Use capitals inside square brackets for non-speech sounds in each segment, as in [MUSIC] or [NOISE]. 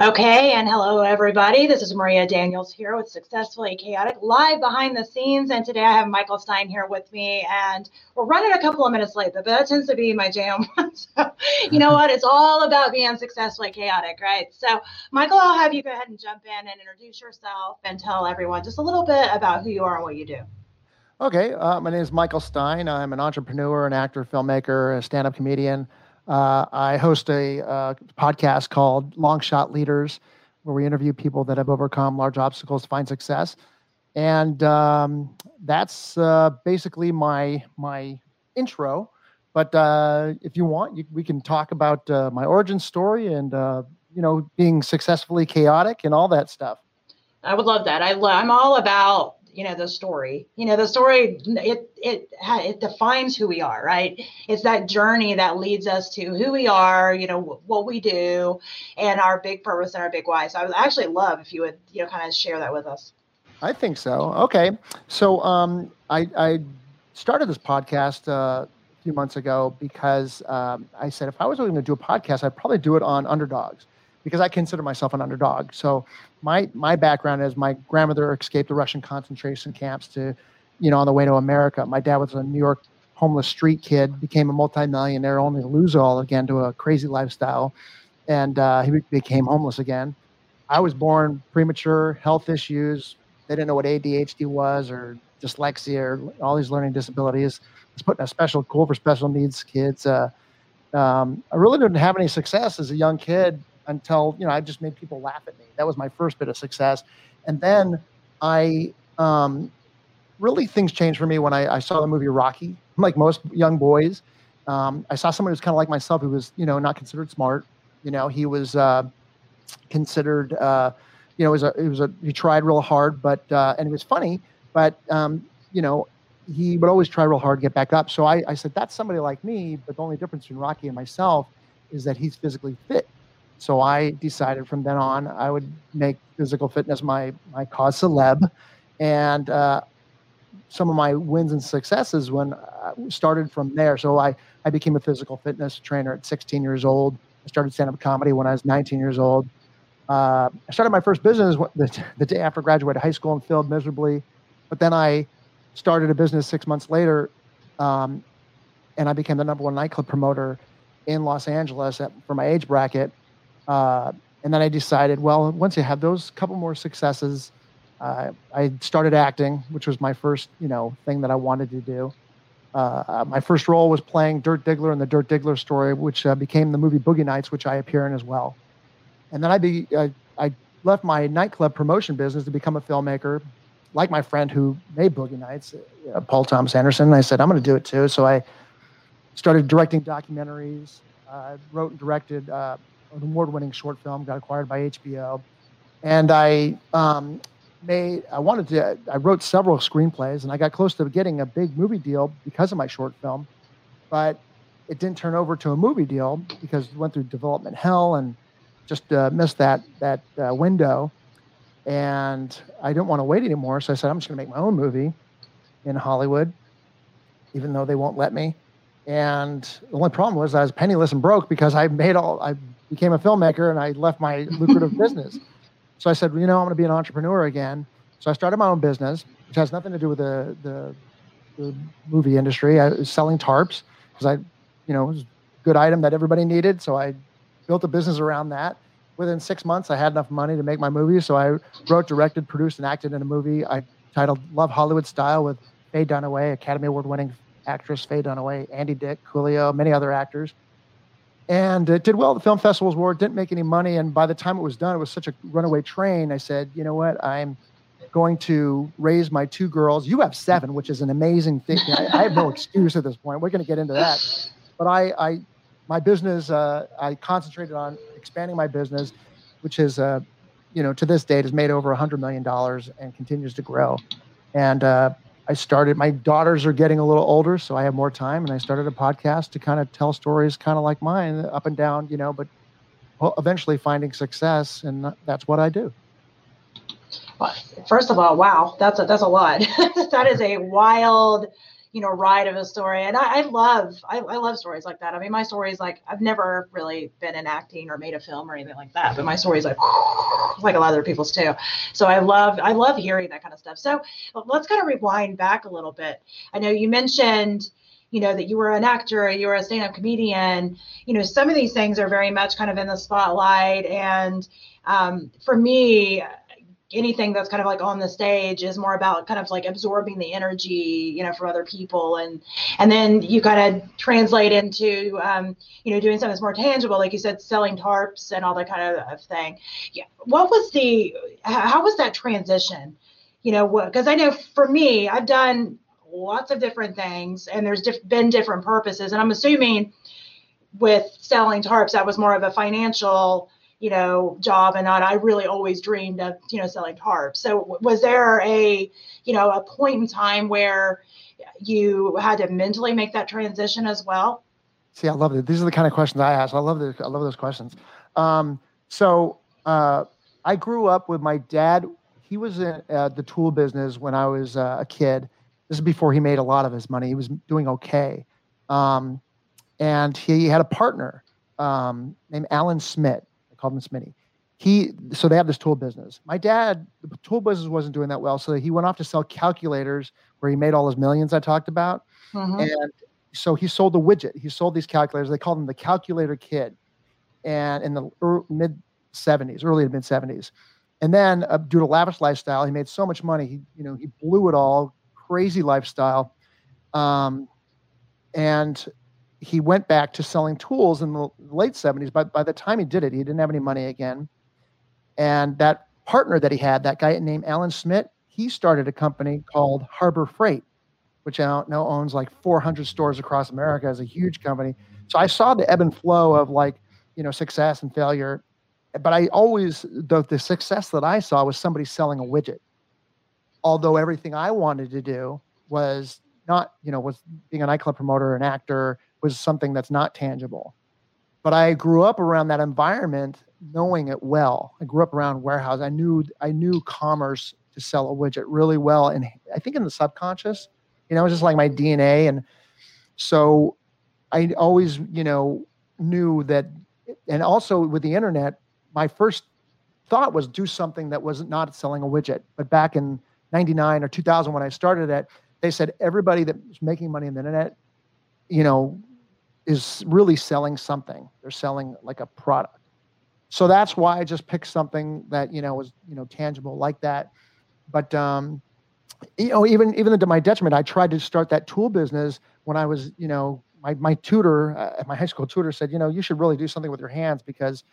Okay, and hello everybody. This is Maria Daniels here with Successfully Chaotic live behind the scenes. And today I have Michael Stein here with me, and we're running a couple of minutes late, but that tends to be my jam. [LAUGHS] so, you know [LAUGHS] what? It's all about being successfully chaotic, right? So, Michael, I'll have you go ahead and jump in and introduce yourself and tell everyone just a little bit about who you are and what you do. Okay, uh, my name is Michael Stein. I'm an entrepreneur, an actor, filmmaker, a stand up comedian. Uh, I host a uh, podcast called Long Shot Leaders, where we interview people that have overcome large obstacles to find success, and um, that's uh, basically my my intro. But uh, if you want, you, we can talk about uh, my origin story and uh, you know being successfully chaotic and all that stuff. I would love that. I lo- I'm all about you know the story. You know the story it it it defines who we are right? It's that journey that leads us to who we are you know what we do and our big purpose and our big why. So i would actually love if you would you know kind of share that with us. I think so. Okay. So um i i started this podcast uh, a few months ago because um, i said if i was going to do a podcast i'd probably do it on underdogs because I consider myself an underdog. So my my background is my grandmother escaped the Russian concentration camps to, you know, on the way to America. My dad was a New York homeless street kid, became a multimillionaire, only to lose all again to a crazy lifestyle, and uh, he became homeless again. I was born premature, health issues. They didn't know what ADHD was or dyslexia or all these learning disabilities. It's put in a special school for special needs kids. Uh, um, I really didn't have any success as a young kid until you know I just made people laugh at me. That was my first bit of success, and then I um, really things changed for me when I, I, saw the movie Rocky. [LAUGHS] Like most young boys, um, I saw someone who's kind of like myself who was you know not considered smart. You know he was uh, considered uh, you know it was a it was a he tried real hard, but uh, and it was funny, but um, you know he would always try real hard to get back up. So I, I said that's somebody like me, but the only difference between Rocky and myself is that he's physically fit so I decided from then on I would make physical fitness my my cause celeb, and uh, some of my wins and successes when I started from there. So I I became a physical fitness trainer at 16 years old. I started stand up comedy when I was 19 years old. Uh, I started my first business the, the day after graduating high school and failed miserably, but then I started a business six months later, um, and I became the number one nightclub promoter in Los Angeles at, for my age bracket uh, and then I decided, well, once you have those couple more successes, uh, I started acting, which was my first, you know, thing that I wanted to do. Uh, my first role was playing Dirk Diggler in the Dirk Diggler story, which uh, became the movie Boogie Nights, which I appear in as well. And then I, be, I left my nightclub promotion business to become a filmmaker, like my friend who made Boogie Nights, uh, Paul Thomas Anderson. And I said, I'm going to do it too. So I started directing documentaries, uh, wrote and directed an award-winning short film, got acquired by HBO, and I um, made. I wanted to. I wrote several screenplays, and I got close to getting a big movie deal because of my short film, but it didn't turn over to a movie deal because it went through development hell and just uh, missed that that uh, window. And I didn't want to wait anymore, so I said I'm just going to make my own movie in Hollywood, even though they won't let me. And the only problem was I was penniless and broke because I made all I became a filmmaker and I left my lucrative [LAUGHS] business. So I said, well, you know, I'm going to be an entrepreneur again. So I started my own business, which has nothing to do with the, the, the movie industry. I was selling tarps because I, you know, it was a good item that everybody needed. So I built a business around that. Within six months, I had enough money to make my movie. So I wrote, directed, produced, and acted in a movie I titled Love Hollywood Style with Faye Dunaway, Academy Award winning actress Faye Dunaway, Andy Dick, Coolio, many other actors and it did well. At the film festivals where it didn't make any money. And by the time it was done it was such a runaway train. I said you know what? I'm going to raise my two girls. You have seven which is an amazing thing. I, I have no [LAUGHS] excuse at this point. We're going to get into that. But i, I my business uh, i concentrated on expanding my business which is uh, you know to this date has made over a $100 million and continues to grow. And uh, I started, my daughters are getting a little older, so I have more time. And I started a podcast to kind of tell stories kind of like mine, up and down, you know, but eventually finding success. And that's what I do. First of all, wow, that's a, that's a lot. [LAUGHS] that is a wild, you know ride of a story. And i, I love I, I, love stories like that. I mean my story is like i've never really been in acting or made a film or anything like that but my story is like [LAUGHS] like a lot of other people's too. So i love i love hearing that kind of stuff. So let's kind of rewind back a little bit. I know you mentioned you know that you were an actor you were a stand-up comedian. You know some of these things are very much kind of in the spotlight. And um, for me anything that's kind of like on the stage is more about kind of like absorbing the energy you know from other people. And and then you kind of translate into um, you know doing something that's more tangible like you said selling tarps and all that kind of thing. Yeah what was the how was that transition? You know because i know for me i've done lots of different things and there's diff- been different purposes. And i'm assuming with selling tarps that was more of a financial you know, job and not I really always dreamed of, you know, selling tarps. So was there a, you know, a point in time where you had to mentally make that transition as well? See, I love it. These are the kind of questions I ask. I love the, I love those questions. Um, so uh, I grew up with my dad. He was in uh, the tool business when I was uh, a kid. This is before he made a lot of his money. He was doing okay. Um, and he had a partner um, named Alan Smith called him Smitty. He so they have this tool business. My dad, the tool business wasn't doing that well, so he went off to sell calculators where he made all his millions I talked about. Mm-hmm. And so he sold the widget. He sold these calculators. They called him the calculator kid. And in the early, mid 70s, early to mid 70s. And then uh, due to lavish lifestyle, he made so much money. He, you know, he blew it all, crazy lifestyle. Um, and he went back to selling tools in the late 70s. But by the time he did it, he didn't have any money again. And that partner that he had, that guy named Alan Smith, he started a company called Harbor Freight, which now, owns like 400 stores across America as a huge company. So I saw the ebb and flow of like, you know, success and failure. But I always, the, the success that I saw was somebody selling a widget. Although everything I wanted to do was not, you know, was being a nightclub promoter, an actor, was something that's not tangible. But I grew up around that environment knowing it well. I grew up around warehouse. I knew I knew commerce to sell a widget really well. And I think in the subconscious, you know, it was just like my DNA. And so I always, you know, knew that and also with the internet, my first thought was do something that was not selling a widget. But back in 99 or 2000 when I started it, they said everybody that was making money on the internet, you know, is really selling something. They're selling like a product. So that's why I just picked something that you know was you know tangible like that. But um, you know, even even to my detriment, I tried to start that tool business when I was you know my my tutor uh, my high school tutor said you know you should really do something with your hands because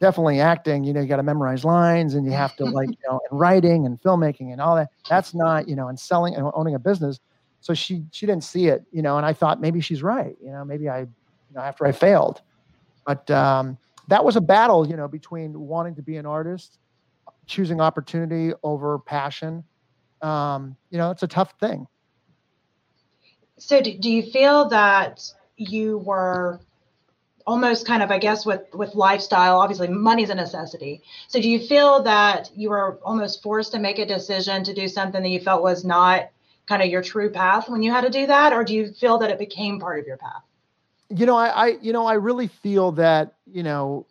definitely acting you know you got to memorize lines and you have to like [LAUGHS] you know and writing and filmmaking and all that that's not you know and selling and owning a business so she she didn't see it, you know, and I thought maybe she's right, you know, maybe I, you know, after I failed, but um, that was a battle, you know, between wanting to be an artist, choosing opportunity over passion. Um, you know, it's a tough thing. So, do, do you feel that you were almost kind of i guess with with lifestyle obviously money's a necessity so do you feel that you were almost forced to make a decision to do something that you felt was not kind of your true path when you had to do that, or do you feel that it became part of your path? You know, I, I you know, I really feel that you know,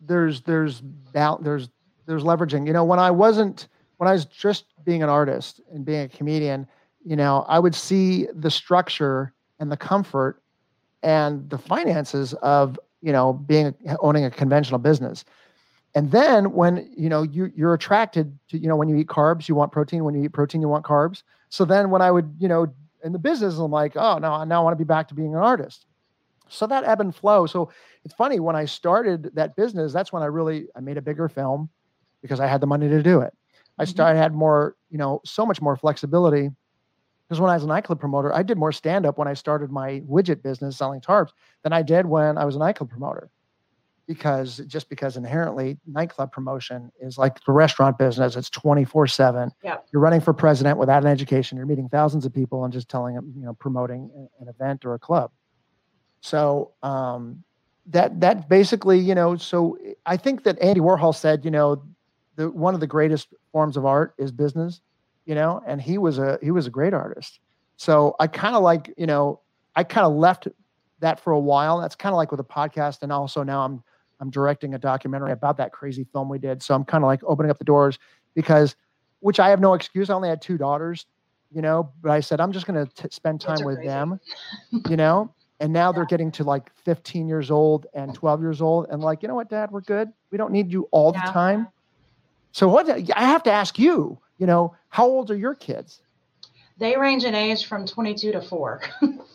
there's there's there's there's leveraging. You know, when I wasn't when I was just being an artist and being a comedian, you know, I would see the structure and the comfort and the finances of you know being owning a conventional business and then when you know you you're attracted to you know when you eat carbs you want protein when you eat protein you want carbs so then when I would, you know, in the business, I'm like, oh, no, now I want to be back to being an artist. So that ebb and flow. So it's funny when I started that business, that's when I really I made a bigger film because I had the money to do it. I mm-hmm. started had more, you know, so much more flexibility. Because when I was a nightclub promoter, I did more stand up when I started my widget business selling tarps than I did when I was a nightclub promoter because just because inherently nightclub promotion is like the restaurant business it's 24 7 yeah. you're running for president without an education you're meeting thousands of people and just telling them you know promoting an event or a club so um, that that basically you know so i think that andy warhol said you know the one of the greatest forms of art is business you know and he was a he was a great artist So I kind of like, you know, I kind of left that for a while. That's kind of like with a podcast. And also now I'm I'm directing a documentary about that crazy film we did. So I'm kind of like opening up the doors because which I have no excuse. I only had two daughters, you know, but I said I'm just going to spend time with crazy. them, [LAUGHS] you know. And now yeah. they're getting to like 15 years old and 12 years old, and like, you know what, Dad, we're good. We don't need you all yeah. the time. So what? I have to ask you. You know, how old are your kids? They range in age from 22 to four. [LAUGHS]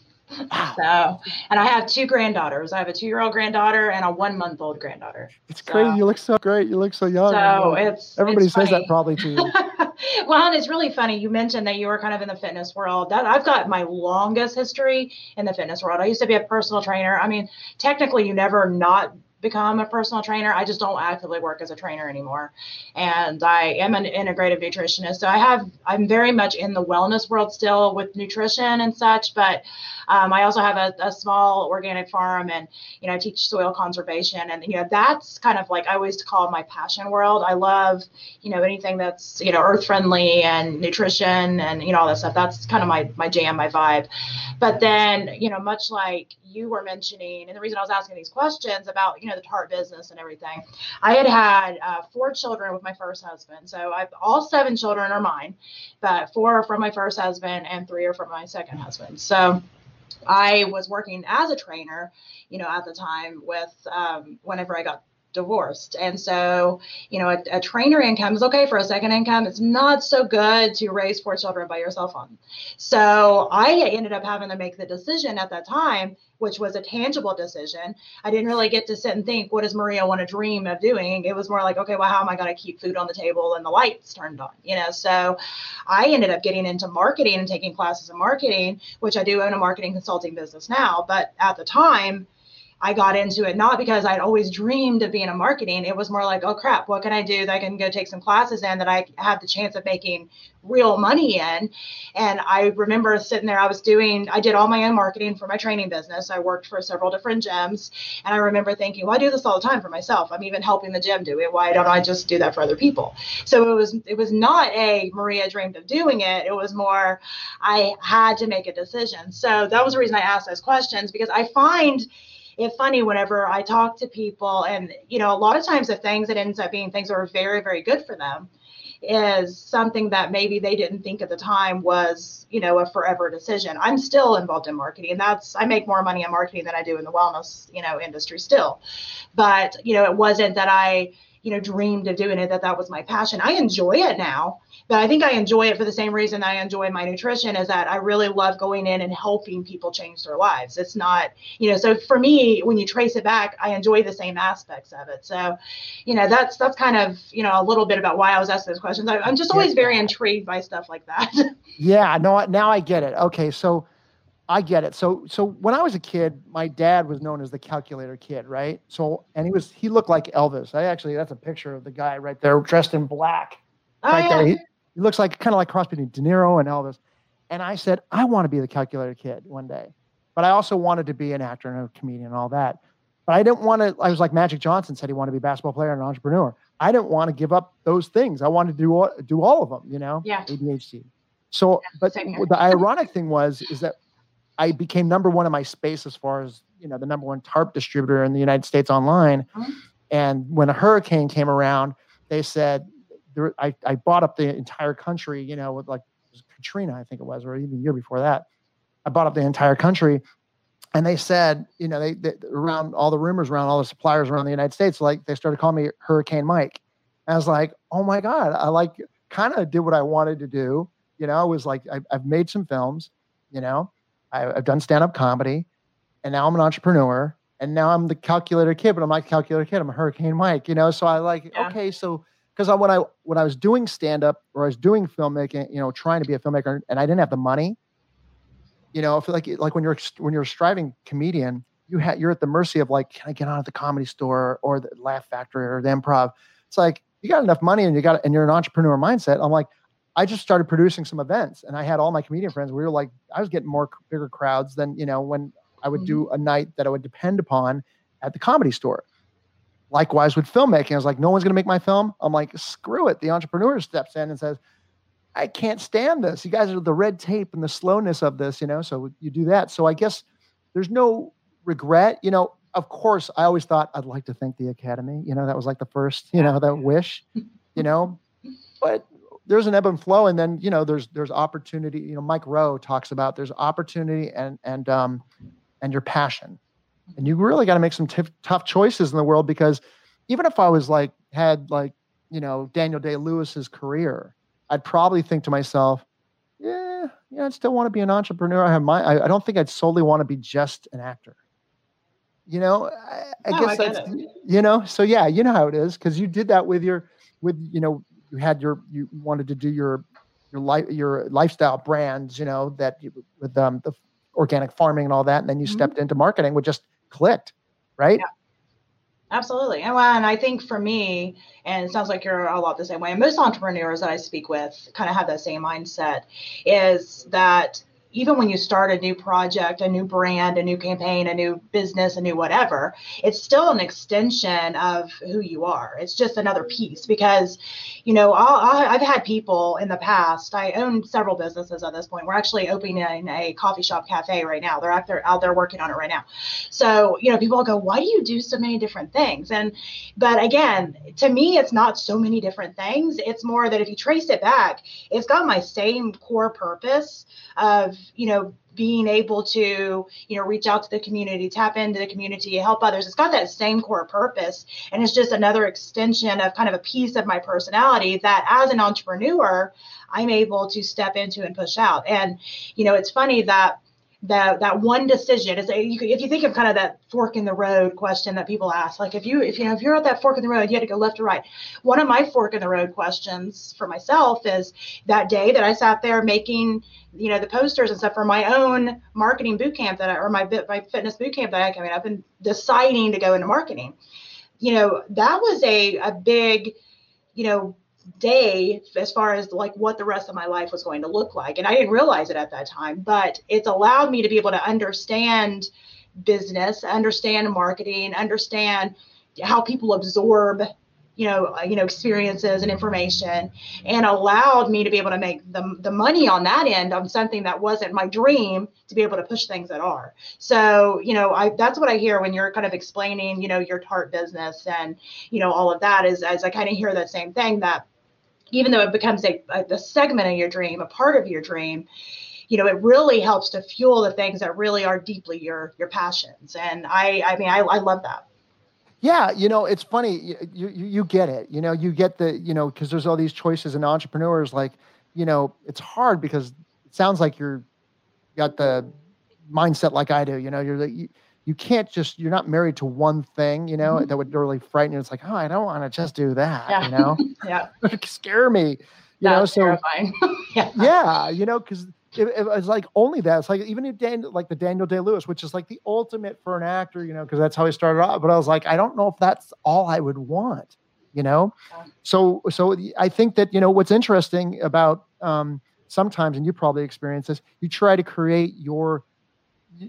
Wow. So, and I have two granddaughters. I have a two-year-old granddaughter and a one-month-old granddaughter. It's so, crazy. You look so great. You look so young. So it's everybody it's says that probably to you. [LAUGHS] well, and it's really funny. You mentioned that you were kind of in the fitness world. That I've got my longest history in the fitness world. I used to be a personal trainer. I mean, technically, you never not become a personal trainer. I just don't actively work as a trainer anymore. And I am an integrative nutritionist. So I have, I'm very much in the wellness world still with nutrition and such, but um, I also have a, a, small organic farm and, you know, I teach soil conservation. And, you know, that's kind of like I always call my passion world. I love, you know, anything that's, you know, earth friendly and nutrition and, you know, all that stuff. That's kind of my, my jam, my vibe. But then, you know, much like you were mentioning, and the reason I was asking these questions about, you know, the tart business and everything, I had had uh, four children with my first husband. So I've all seven children are mine, but four are from my first husband and three are from my second husband. So, I was working as a trainer, you know, at the time with um, whenever I got divorced. And so, you know, a, a, trainer income is okay for a second income. It's not so good to raise four children by yourself on. So I ended up having to make the decision at that time, which was a tangible decision. I didn't really get to sit and think, what does Maria want to dream of doing? It was more like, okay, well, how am I going to keep food on the table and the lights turned on? You know, so I ended up getting into marketing and taking classes in marketing, which I do own a marketing consulting business now. But at the time, I got into it not because I'd always dreamed of being a marketing. It was more like, oh crap, what can I do that I can go take some classes in that I have the chance of making real money in? And I remember sitting there, I was doing, I did all my own marketing for my training business. I worked for several different gyms. And I remember thinking, well, I do this all the time for myself. I'm even helping the gym do it. Why don't I just do that for other people? So it was, it was not a Maria dreamed of doing it. It was more, I had to make a decision. So that was the reason I asked those questions because I find, it's funny whenever I talk to people, and you know, a lot of times the things that ends up being things that are very, very good for them is something that maybe they didn't think at the time was, you know, a forever decision. I'm still involved in marketing. And that's I make more money in marketing than I do in the wellness, you know, industry still. But, you know, it wasn't that I you know dreamed of doing it that that was my passion. I enjoy it now but i think i enjoy it for the same reason i enjoy my nutrition is that i really love going in and helping people change their lives. It's not you know so for me when you trace it back i enjoy the same aspects of it. So you know that's that's kind of you know a little bit about why i was asked those questions. I, i'm just always very intrigued by stuff like that. [LAUGHS] Yeah no now i get it. Okay so I get it. So so when I was a kid, my dad was known as the calculator kid, right? So and he was he looked like Elvis. I actually that's a picture of the guy right there dressed in black. Oh, right yeah. there. He, he looks like kind of like cross between De Niro and Elvis. And I said, I want to be the calculator kid one day. But I also wanted to be an actor and a comedian and all that. But I didn't want to, I was like Magic Johnson said he wanted to be a basketball player and an entrepreneur. I didn't want to give up those things. I wanted to do all, do all of them, you know? Yeah. ADHD. So, but the ironic thing was, is that I became number one in my space as far as you know the number one tarp distributor in the United States online. Mm-hmm. And when a hurricane came around, they said there, I, I bought up the entire country. You know, with like Katrina, I think it was, or even the year before that. I bought up the entire country, and they said, you know, they, they around all the rumors around all the suppliers around the United States, like they started calling me Hurricane Mike. And I was like, oh my god, I like kind of did what I wanted to do. You know, I was like, I, I've made some films. You know, I, have done stand up comedy, and now I'm an entrepreneur, and now I'm the calculator kid, but I'm not a calculator kid. I'm a Hurricane Mike, you know. So I like yeah. okay, so because I, when I when I was doing stand up or I was doing filmmaking, you know, trying to be a filmmaker, and I didn't have the money, you know, I feel like like when you're when you're a striving comedian, you have you're at the mercy of like, can I get on at the comedy store or the Laugh Factory or the Improv? It's like you got enough money and you got and you're an entrepreneur mindset. I'm like, I just started producing some events and I had all my comedian friends. We were like, I was getting more bigger crowds than, you know, when I would mm-hmm. do a night that I would depend upon at the comedy store. Likewise with filmmaking, I was like, no one's going to make my film. I'm like, screw it. The entrepreneur steps in and says, I can't stand this. You guys are the red tape and the slowness of this, you know. So you do that. So I guess there's no regret. You know, of course, I always thought I'd like to thank the academy. You know, that was like the first, you know, that wish. You know, [LAUGHS] but there's an ebb and flow, and then you know, there's there's opportunity. You know, Mike Rowe talks about there's opportunity and and um and your passion, and you really got to make some t- tough choices in the world because even if I was like had like you know Daniel Day Lewis's career, I'd probably think to myself, yeah, yeah, I still want to be an entrepreneur. I have my, I, I don't think I'd solely want to be just an actor. You know, I, I No, guess I that's, it. you know, so yeah, you know how it is because you did that with your, with, you know, you had your, you wanted to do your, your life, your lifestyle brands, you know, that you, with um, the organic farming and all that. And then you Mhm. stepped into marketing, which just clicked, right? Yeah. Absolutely. And, well, and I think for me, and it sounds like you're a lot the same way, and most entrepreneurs that I speak with kind of have that same mindset, is that even when you start a new project, a new brand, a new campaign, a new business, a new whatever, it's still an extension of who you are. It's just another piece because, you know, I- I've had people in the past. I own several businesses at this point. We're actually opening a coffee shop cafe right now. They're out there out there working on it right now. So, you know, people go, why do you do so many different things? And, but again, to me, it's not so many different things. It's more that if you trace it back, it's got my same core purpose of, you know, being able to, you know, reach out to the community, tap into the community, help others. It's got that same core purpose. And it's just another extension of kind of a piece of my personality that as an entrepreneur, I'm able to step into and push out. And, you know, it's funny that that that one decision is if you think of kind of that fork in the road question that people ask like if you if you know if you're at that fork in the road you had to go left or right. One of my fork in the road questions for myself is that day that i sat there making you know the posters and stuff for my own marketing boot camp that I, or my my fitness boot camp that i coming up and deciding to go into marketing. You know that was a a big you know day as far as like what the rest of my life was going to look like. And i didn't realize it at that time but it's allowed me to be able to understand business understand marketing understand how people absorb you know uh, you know experiences and information and allowed me to be able to make the, the money on that end on something that wasn't my dream to be able to push things that are. So you know i that's what i hear when you're kind of explaining you know your tart business and you know all of that is as i kind of hear that same thing that even though it becomes a, a, segment of your dream a part of your dream you know it really helps to fuel the things that really are deeply your your passions and i i mean i, I love that Yeah, you know, it's funny. You, you you get it. You know, you get the you know because there's all these choices and entrepreneurs like you know it's hard because it sounds like you're got the mindset like I do. You know, you're like you, you can't just you're not married to one thing. You know Mhm. that would really frighten you. It's like oh I don't want to just do that. Yeah. You know, [LAUGHS] yeah [LAUGHS] scare me. You know, so terrifying [LAUGHS] yeah yeah, you know, because it, it was like only that. It's like even if Dan, like the Daniel Day Lewis, which is like the ultimate for an actor, you know, because that's how he started off. But I was like, I don't know if that's all I would want, you know. Yeah. So, so I think that you know what's interesting about um, sometimes, and you probably experience this, you try to create your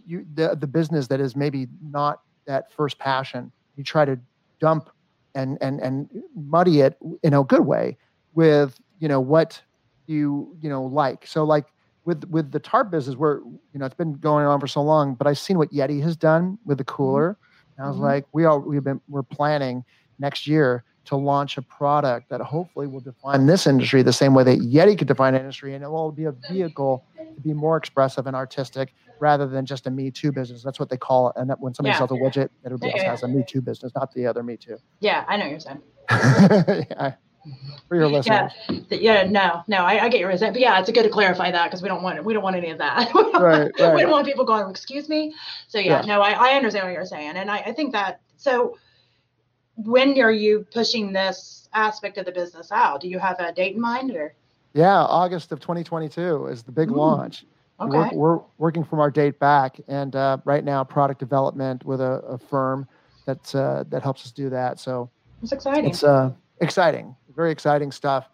you, the the business that is maybe not that first passion. You try to dump and and and muddy it in a good way with you know what you you know like so like with with the tarp business where you know it's been going on for so long but i've seen what yeti has done with the cooler and i was Mhm. like we all we've been we're planning next year to launch a product that hopefully will define this industry the same way that yeti could define industry and it will be a vehicle to be more expressive and artistic rather than just a me too business that's what they call it and that when somebody Yeah. sells a widget everybody Yeah, else has a me too business not the other me too yeah i know you're saying [LAUGHS] yeah. for your listeners Th- Yeah, no, no, I, I get your reason, but yeah, it's good to clarify that because we don't want we don't want any of that. [LAUGHS] we Right, don't want people going, excuse me. So yeah, Yeah. no, I, I understand what you're saying, and I, I think that so. When are you pushing this aspect of the business out? Do you have a date in mind, or Yeah, August of 2022 is the big Ooh, launch. We're, okay? we're working from our date back, and uh, right now, product development with a, a firm that uh, that helps us do that. So It's exciting. it's uh, exciting, very exciting stuff.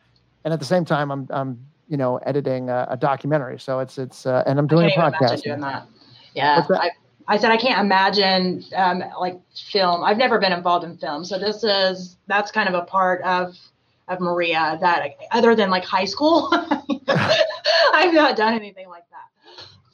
And at the same time, I'm I'm you know editing a, a documentary, so it's it's uh, and I'm doing can't a even imagine podcast. doing that. Yeah, that? I, I said I can't imagine um, like film. I've never been involved in film, so this is that's kind of a part of of Maria that other than like high school, [LAUGHS] I've not done anything like that.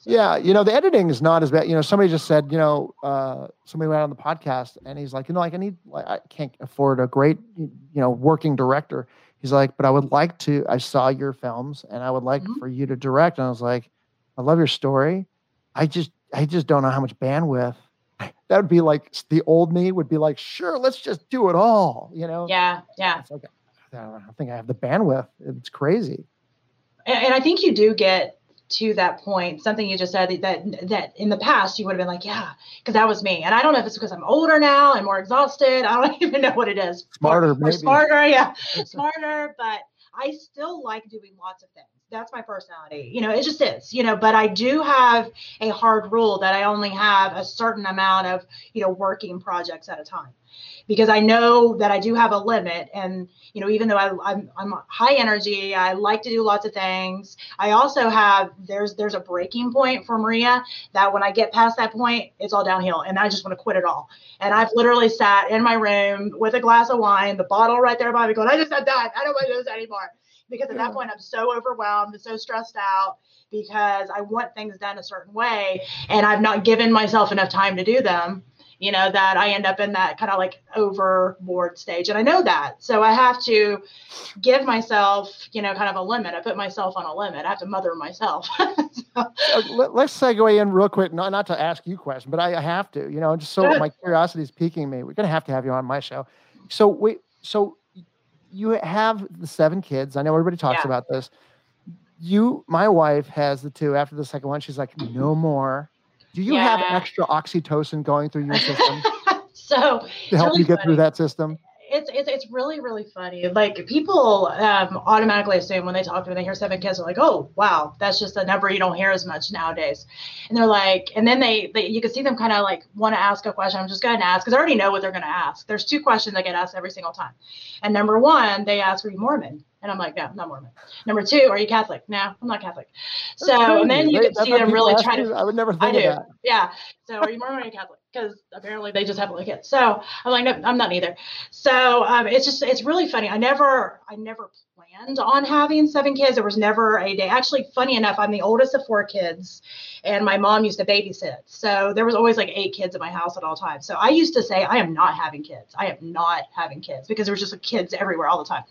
Yeah, you know, the editing is not as bad. You know, somebody just said, you know, uh, somebody went on the podcast and he's like, you know, like I need, like, I can't afford a great, you know, working director. He's like, but I would like to. I saw your films and I would like mm-hmm. for you to direct. And I was like, I love your story. I just, I just don't know how much bandwidth. [LAUGHS] That would be like the old me would be like, sure, let's just do it all. You know? Yeah, yeah. It's like, I don't think I have the bandwidth. It's crazy. And, and I think you do get to that point, something you just said that that in the past you would have been like, yeah, because that was me. And I don't know if it's because I'm older now and more exhausted. [LAUGHS] I don't even know what it is. Smarter, more, smarter, yeah, smarter. But I still like doing lots of things. That's my personality. You know, it just is. You know, but I do have a hard rule that I only have a certain amount of you know working projects at a time because I know that I do have a limit. And, you know, even though I, I'm, I'm high energy, I like to do lots of things. I also have, there's, there's a breaking point for Maria that when I get past that point, it's all downhill and I just want to quit it all. And I've literally sat in my room with a glass of wine, the bottle right there by me going, I just am done. I don't want to do this anymore. Because at that point, I'm so overwhelmed and so stressed out because I want things done a certain way and I've not given myself enough time to do them you know, that I end up in that kind of like overboard stage. And I know that. So I have to give myself, you know, kind of a limit. I put myself on a limit. I have to mother myself. [LAUGHS] so. Let, us segue in real quick, not, not to ask you questions, but I, I have to, you know, just so Good. my curiosity is piquing me. We're going to have to have you on my show. So we, so you have the seven kids. I know everybody talks yeah. about this. You, my wife has the two after the second one. She's like, no more do you yeah. have extra oxytocin going through your system? [LAUGHS] so to help you get funny. through that system? It's, it's, it's really really funny. Like people um, automatically assume when they talk to me, they hear seven kids, they're like, "Oh, wow, that's just a number you don't hear as much nowadays." And they're like, and then they, they you can see them kind of like want to ask a question. I'm just going to ask because I already know what they're going to ask. There's two questions that get asked every single time, and number one, they ask, "Are you Mormon?" And I'm like, no, I'm not Mormon. Number two, are you Catholic? No, I'm not Catholic. That's so, crazy. and then you can see them really trying to. I would never think I do. That. Yeah. So, are you Mormon or are you Catholic? Because apparently they just have like it. So I'm like, no, I'm not either. So um, it's just, it's really funny. I never, I never planned on having seven kids. There was never a day. Actually, funny enough, I'm the oldest of four kids, and my mom used to babysit. So there was always like eight kids at my house at all times. So I used to say, I am not having kids. I am not having kids because there was just kids everywhere all the time.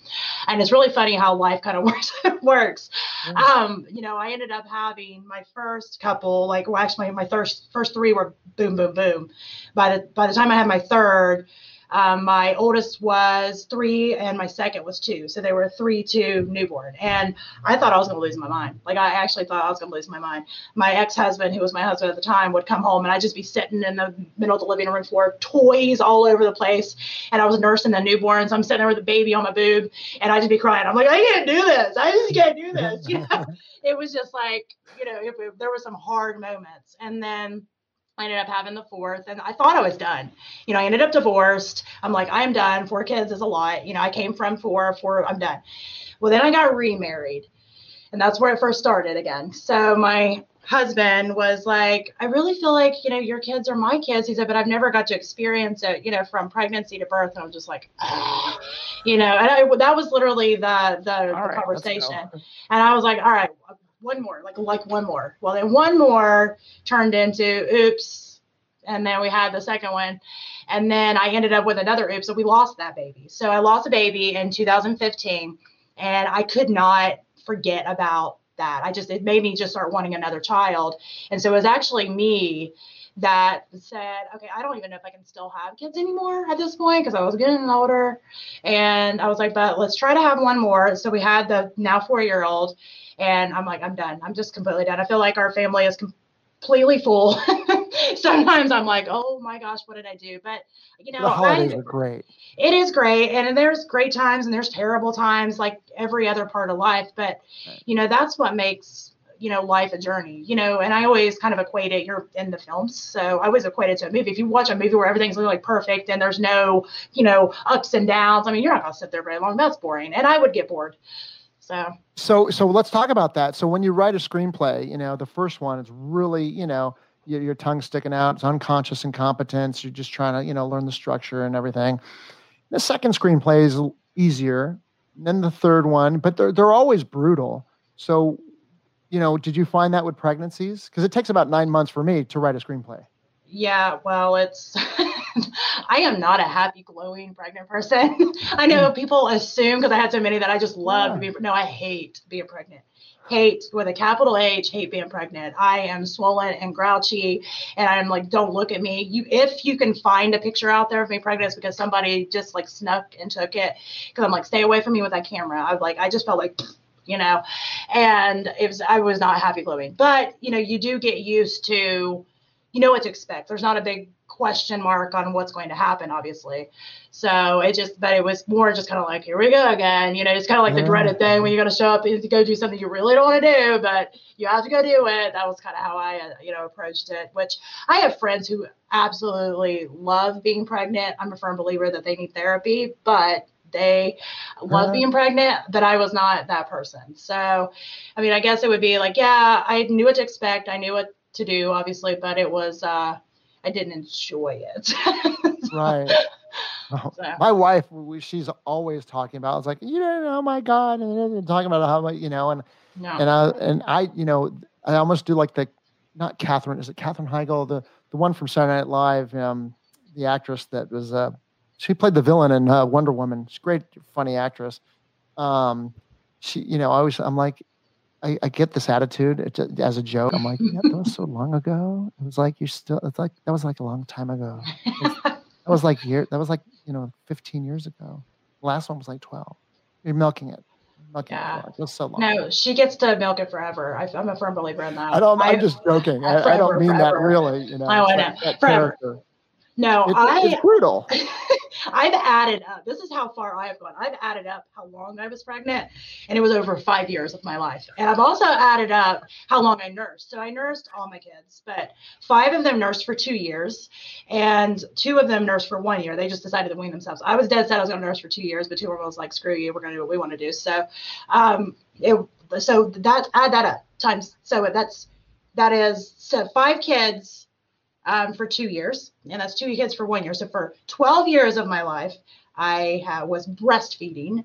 And it's really funny how life kind of [LAUGHS] works. works. Mm-hmm. Um, you know, I ended up having my first couple, like well, actually my, my first first three were boom, boom, boom. By the by the time I had my third, um, my oldest was three and my second was two. So they were three, two, newborn. And I thought I was going to lose my mind. Like I actually thought I was going to lose my mind. My ex-husband, who was my husband at the time, would come home and I'd just be sitting in the middle of the living room floor, toys all over the place. And I was nursing the newborns. So I'm sitting there with a baby on my boob and I'd just be crying. I'm like, I can't do this. I just can't do this. [LAUGHS] You know, [LAUGHS] it was just like, you know, it, there were some hard moments. And then I ended up having the fourth and I thought I was done. You know, I ended up divorced. I'm like, I'm done. Four kids is a lot. You know, I came from four, four, I'm done. Well, then I got remarried. And that's where it first started again. So my husband was like, I really feel like, you know, your kids are my kids. He said, but I've never got to experience it, you know, from pregnancy to birth. And I'm just like, ah. you know, and I, that was literally the, the, the right, conversation. And I was like, all right, one more, like like one more. Well, then one more turned into oops, and then we had the second one, and then I ended up with another oops, and we lost that baby. So I lost a baby in 2015, and I could not forget about that. I just it made me just start wanting another child, and so it was actually me that said, okay, I don't even know if I can still have kids anymore at this point because I was getting older. And I was like, but let's try to have one more. So we had the now four year old. And I'm like, I'm done. I'm just completely done. I feel like our family is completely full. [LAUGHS] Sometimes I'm like, oh my gosh, what did I do? But you know, the holidays I, are great. It is great, and there's great times and there's terrible times, like every other part of life. But you know, that's what makes you know life a journey you know and i always kind of equate it you're in the films so i always equate it to a movie if you watch a movie where everything's like perfect and there's no you know ups and downs i mean you're not going to sit there very long that's boring and i would get bored so so so let's talk about that. So when you write a screenplay, you know, the first one is really, you know, your, your tongue sticking out, it's unconscious incompetence, you're just trying to, you know, learn the structure and everything. The second screenplay is easier. than the third one, but they're they're always brutal. So, you know, did you find that with pregnancies? Because it takes about nine months for me to write a screenplay. Yeah, well, it's [LAUGHS] [LAUGHS] I am not a happy, glowing pregnant person. [LAUGHS] I know hmm. people assume because I had so many that I just love yeah. to be. No, I hate being pregnant. Hate with a capital H. Hate being pregnant. I am swollen and grouchy, and I'm like, don't look at me. You, if you can find a picture out there of me pregnant, it's because somebody just like snuck and took it. Because I'm like, stay away from me with that camera. I was like, I just felt like [SNIFFS] you know and it was i was not happy glowing but you know you do get used to you know what to expect there's not a big question mark on what's going to happen, obviously. So it just, but it was more just kind of like, here we go again. You know, it's kind of like the dreaded thing when you're going to show up and go do something you really don't want to do, but you have to go do it. That was kind of how I, uh, you know, approached it, which I have friends who absolutely love being pregnant. I'm a firm believer that they need therapy, but they love uh, being pregnant, but I was not that person. So, I mean, I guess it would be like, yeah, I knew what to expect. I knew what to do, obviously, but it was, uh, I didn't enjoy it. [LAUGHS] right. So. [LAUGHS] My wife, we, she's always talking about. I was like, you know, oh my god, and talking about how you know, and no. and I and I, you know, I almost do like the, not Catherine, is it Catherine Heigl, the the one from Saturday Night Live, um, the actress that was, uh, she played the villain in uh, Wonder Woman. She's a great, funny actress. Um, she, you know, I always, I'm like, I, I get this attitude as a joke. I'm like, yeah, that was so long ago. It was like you're still. It's like that was like a long time ago. Was, that was like year. That was like you know 15 years ago. The last one was like 12. You're milking it. Milking yeah. it, so long. No, she gets to milk it forever. I, am a firm believer in that. I don't. I'm just joking. I, I, don't mean forever. that really. You know. I know. Like forever. Character. No, it's, I. It's brutal. [LAUGHS] I've added up. This is how far I have gone. I've added up how long I was pregnant, and it was over five years of my life. And I've also added up how long I nursed. So I nursed all my kids, but five of them nursed for two years, and two of them nursed for one year. They just decided to wean themselves. I was dead set I was going to nurse for two years, but two of them was like, "Screw you, we're going to do what we want to do." So, um, it so that add that up times. So that's that is so five kids um, for two years, and that's two kids for one year. So for 12 years of my life, I ha- was breastfeeding.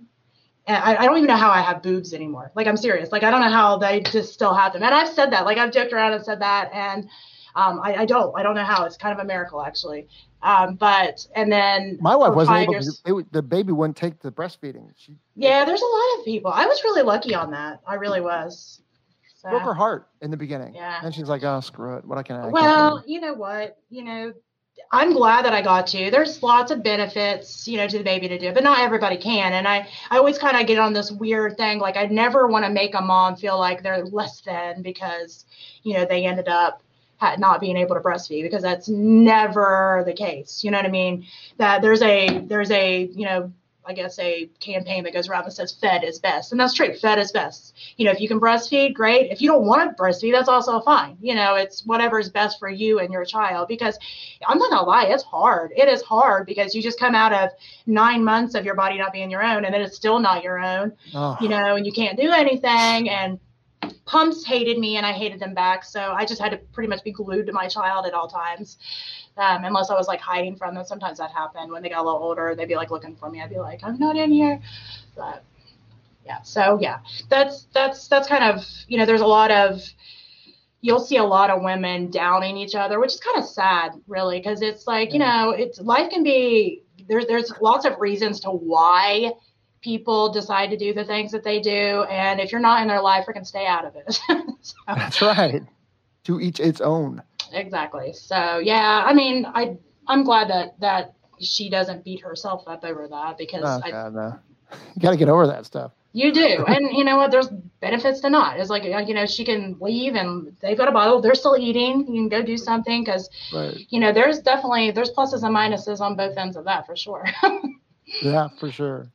And I, I, don't even know how I have boobs anymore. Like I'm serious. Like I don't know how they just still have them. And I've said that. Like I've joked around and said that. And um, I, I, don't. I don't know how. It's kind of a miracle actually. Um, but and then my wife wasn't able years, to. It, the baby wouldn't take the breastfeeding. She, yeah, there's a lot of people. I was really lucky on that. I really was. So, broke her heart in the beginning. Yeah. And she's like, oh, screw it. What I can. I well, you know what? You know, I'm glad that I got to. There's lots of benefits, you know, to the baby to do, but not everybody can. And I, I always kind of get on this weird thing. Like I never want to make a mom feel like they're less than because, you know, they ended up not being able to breastfeed because that's never the case. You know what I mean? That there's a, there's a, you know, I guess, a campaign that goes around that says fed is best. And that's true. Fed is best. You know, if you can breastfeed, great. If you don't want to breastfeed, that's also fine. You know, it's whatever is best for you and your child. Because I'm not going to lie, it's hard. It is hard because you just come out of nine months of your body not being your own and then it's still not your own, oh. you know, and you can't do anything. And pumps hated me and I hated them back. So I just had to pretty much be glued to my child at all times um, unless I was like hiding from them. Sometimes that happened when they got a little older. They'd be like looking for me. I'd be like, I'm not in here. But yeah, so yeah, that's that's that's kind of you know, there's a lot of you'll see a lot of women downing each other, which is kind of sad, really, because it's like you know, it's life can be there's there's lots of reasons to why people decide to do the things that they do, and if you're not in their life, you can stay out of it. [LAUGHS] so, that's right. To each its own exactly. So yeah, I mean, I I'm glad that that she doesn't beat herself up over that because oh, I, God, no. [LAUGHS] you got to get over that stuff. You do, and you know what? There's benefits to not. It's like uh, you know she can leave and they've got a bottle. They're still eating. You can go do something because right. you know there's definitely there's pluses and minuses on both ends of that for sure. [LAUGHS] yeah, for sure.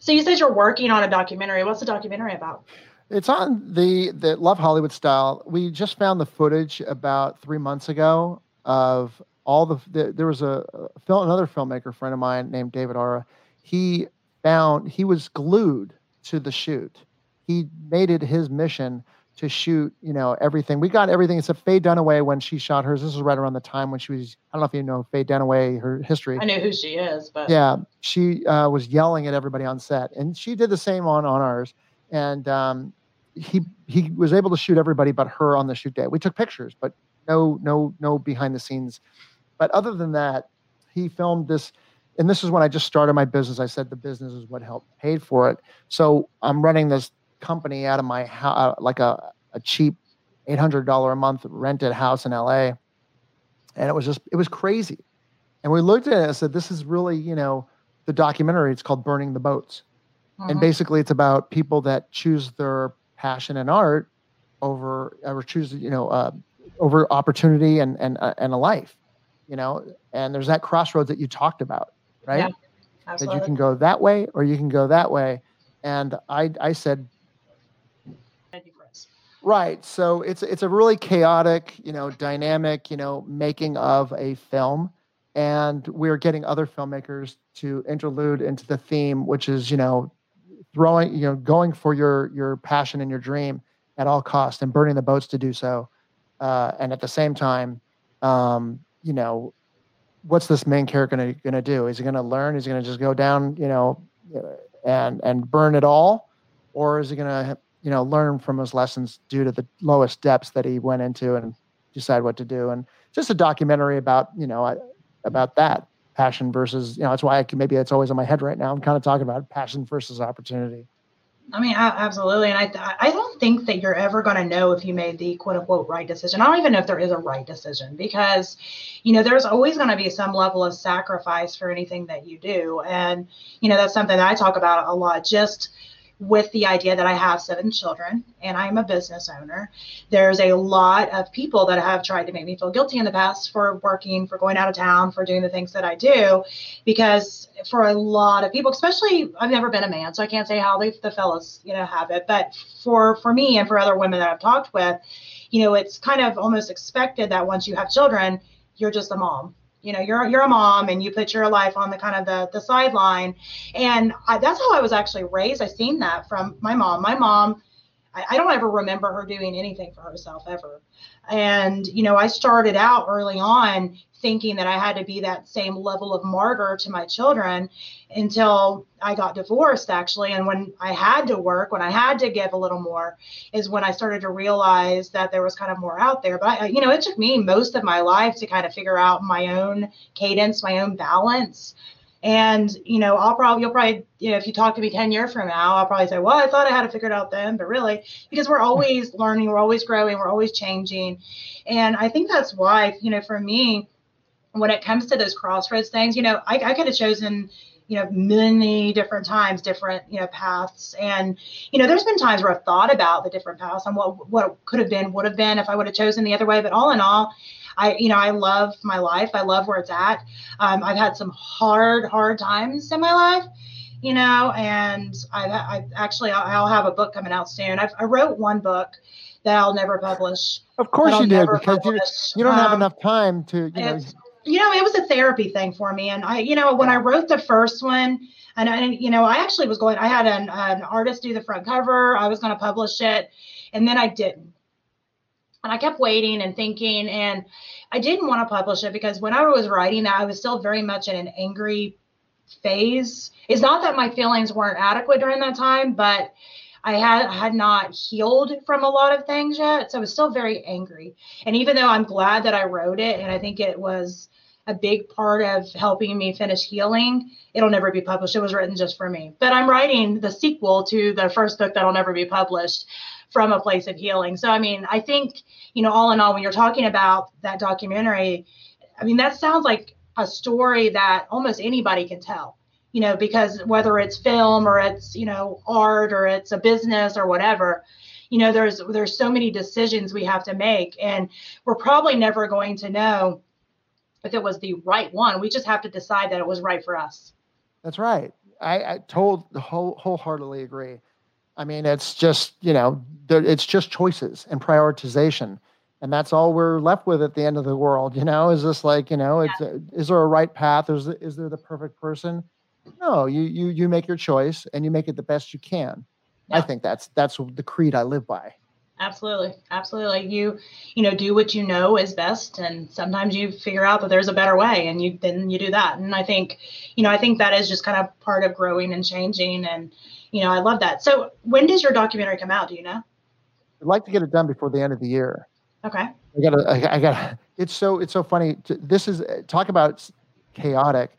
So you said you're working on a documentary. What's the documentary about? It's on the the Love Hollywood style. We just found the footage about three months ago of all the, the there was a, a film another filmmaker friend of mine named David Ara. He found he was glued to the shoot. He made it his mission to shoot, you know, everything. We got everything except Faye Dunaway when she shot hers. This was right around the time when she was. I don't know if you know Faye Dunaway, her history. I know who she is, but yeah, she uh, was yelling at everybody on set, and she did the same on on ours. And um, he he was able to shoot everybody but her on the shoot day. We took pictures, but no no no behind the scenes. But other than that, he filmed this. And this is when I just started my business. I said the business is what helped paid for it. So I'm running this company out of my house, uh, like a, a cheap $800 a month rented house in LA. And it was just, it was crazy. And we looked at it and said, this is really, you know, the documentary. It's called Burning the Boats. Mm-hmm. And basically, it's about people that choose their passion and art over, or choose, you know, uh, over opportunity and, and, uh, and a life, you know, and there's that crossroads that you talked about, right? Yeah, that you can go that way or you can go that way. And I, I said, Right. So it's it's a really chaotic, you know, dynamic, you know, making of a film, and we're getting other filmmakers to interlude into the theme, which is you know, throwing you know, going for your your passion and your dream at all costs and burning the boats to do so, uh, and at the same time, um, you know, what's this main character gonna gonna do? Is he gonna learn? Is he gonna just go down, you know, and and burn it all, or is he gonna you know, learn from his lessons due to the lowest depths that he went into and decide what to do. And just a documentary about, you know, about that passion versus, you know, that's why I can, maybe it's always in my head right now. I'm kind of talking about passion versus opportunity. I mean, absolutely. And I, I don't think that you're ever going to know if you made the quote unquote right decision. I don't even know if there is a right decision because, you know, there's always going to be some level of sacrifice for anything that you do. And, you know, that's something that I talk about a lot. Just, with the idea that I have seven children and I'm a business owner. There's a lot of people that have tried to make me feel guilty in the past for working, for going out of town, for doing the things that I do. Because for a lot of people, especially I've never been a man, so I can't say how the, the fellas, you know, have it. But for for me and for other women that I've talked with, you know, it's kind of almost expected that once you have children, you're just a mom you know you're you're a mom and you put your life on the kind of the the sideline. And I, that's how i was actually raised. I seen that from my mom. My mom I, I don't ever remember her doing anything for herself ever. And you know i started out early on thinking that I had to be that same level of martyr to my children until I got divorced, actually. And when I had to work, when I had to give a little more, is when I started to realize that there was kind of more out there. But, I, you know, it took me most of my life to kind of figure out my own cadence, my own balance. And, you know, I'll probably, you'll probably, you know, if you talk to me 10 years from now, I'll probably say, well, I thought I had it figured out then, but really, because we're always learning, we're always growing, we're always changing. And I think that's why, you know, for me, when it comes to those crossroads things, you know, I, I could have chosen, you know, many different times, different, you know, paths. And, you know, there's been times where I've thought about the different paths and what what could have been, would have been if I would have chosen the other way. But all in all, I, you know, I love my life. I love where it's at. Um, I've had some hard, hard times in my life, you know, and I, I actually, I'll have a book coming out soon. I've, I wrote one book that I'll never publish. Of course you did, because you, you don't um, have enough time to, you know you know, it was a therapy thing for me. And I, you know, when I wrote the first one, and I, you know, I actually was going, I had an, an artist do the front cover, I was going to publish it, and then I didn't. And I kept waiting and thinking, and I didn't want to publish it because when I was writing that, I was still very much in an angry phase. It's not that my feelings weren't adequate during that time, but I had had not healed from a lot of things yet, so I was still very angry. And even though I'm glad that I wrote it, and I think it was a big part of helping me finish healing. It'll never be published. It was written just for me. But I'm writing the sequel to the first book that'll never be published from a place of healing. So, I mean, I think, you know, all in all, when you're talking about that documentary, I mean, that sounds like a story that almost anybody can tell, you know, because whether it's film or it's, you know, art or it's a business or whatever, you know, there's there's so many decisions we have to make and we're probably never going to know if it was the right one. We just have to decide that it was right for us. That's right. I, I told whole, wholeheartedly agree. I mean, it's just you know, it's just choices and prioritization, and that's all we're left with at the end of the world. You know, is this like you know, it's yeah. is there a right path? Is is there the perfect person? No, you you you make your choice and you make it the best you can. Yeah. I think that's that's the creed I live by. Absolutely. Absolutely. Like You, you know, do what you know is best. And sometimes you figure out that there's a better way and you, then you do that. And I think, you know, I think that is just kind of part of growing and changing. And, you know, I love that. So when does your documentary come out? Do you know? I'd like to get it done before the end of the year. Okay. I gotta, I, I gotta, it's so, it's so funny. This is, talk about chaotic.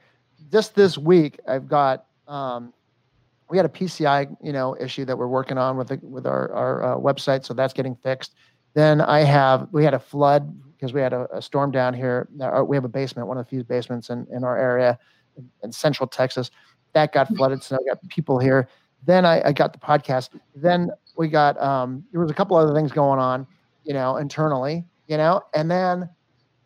Just this week, I've got, um, we had a PCI, you know, issue that we're working on with the, with our, our uh, website, so that's getting fixed. Then I have we had a flood because we had a, a storm down here. we have a basement, one of the few basements in, in our area in, in Central Texas. That got flooded, so I got people here. Then I, I got the podcast. Then we got um, there was a couple other things going on, you know, internally, you know, and then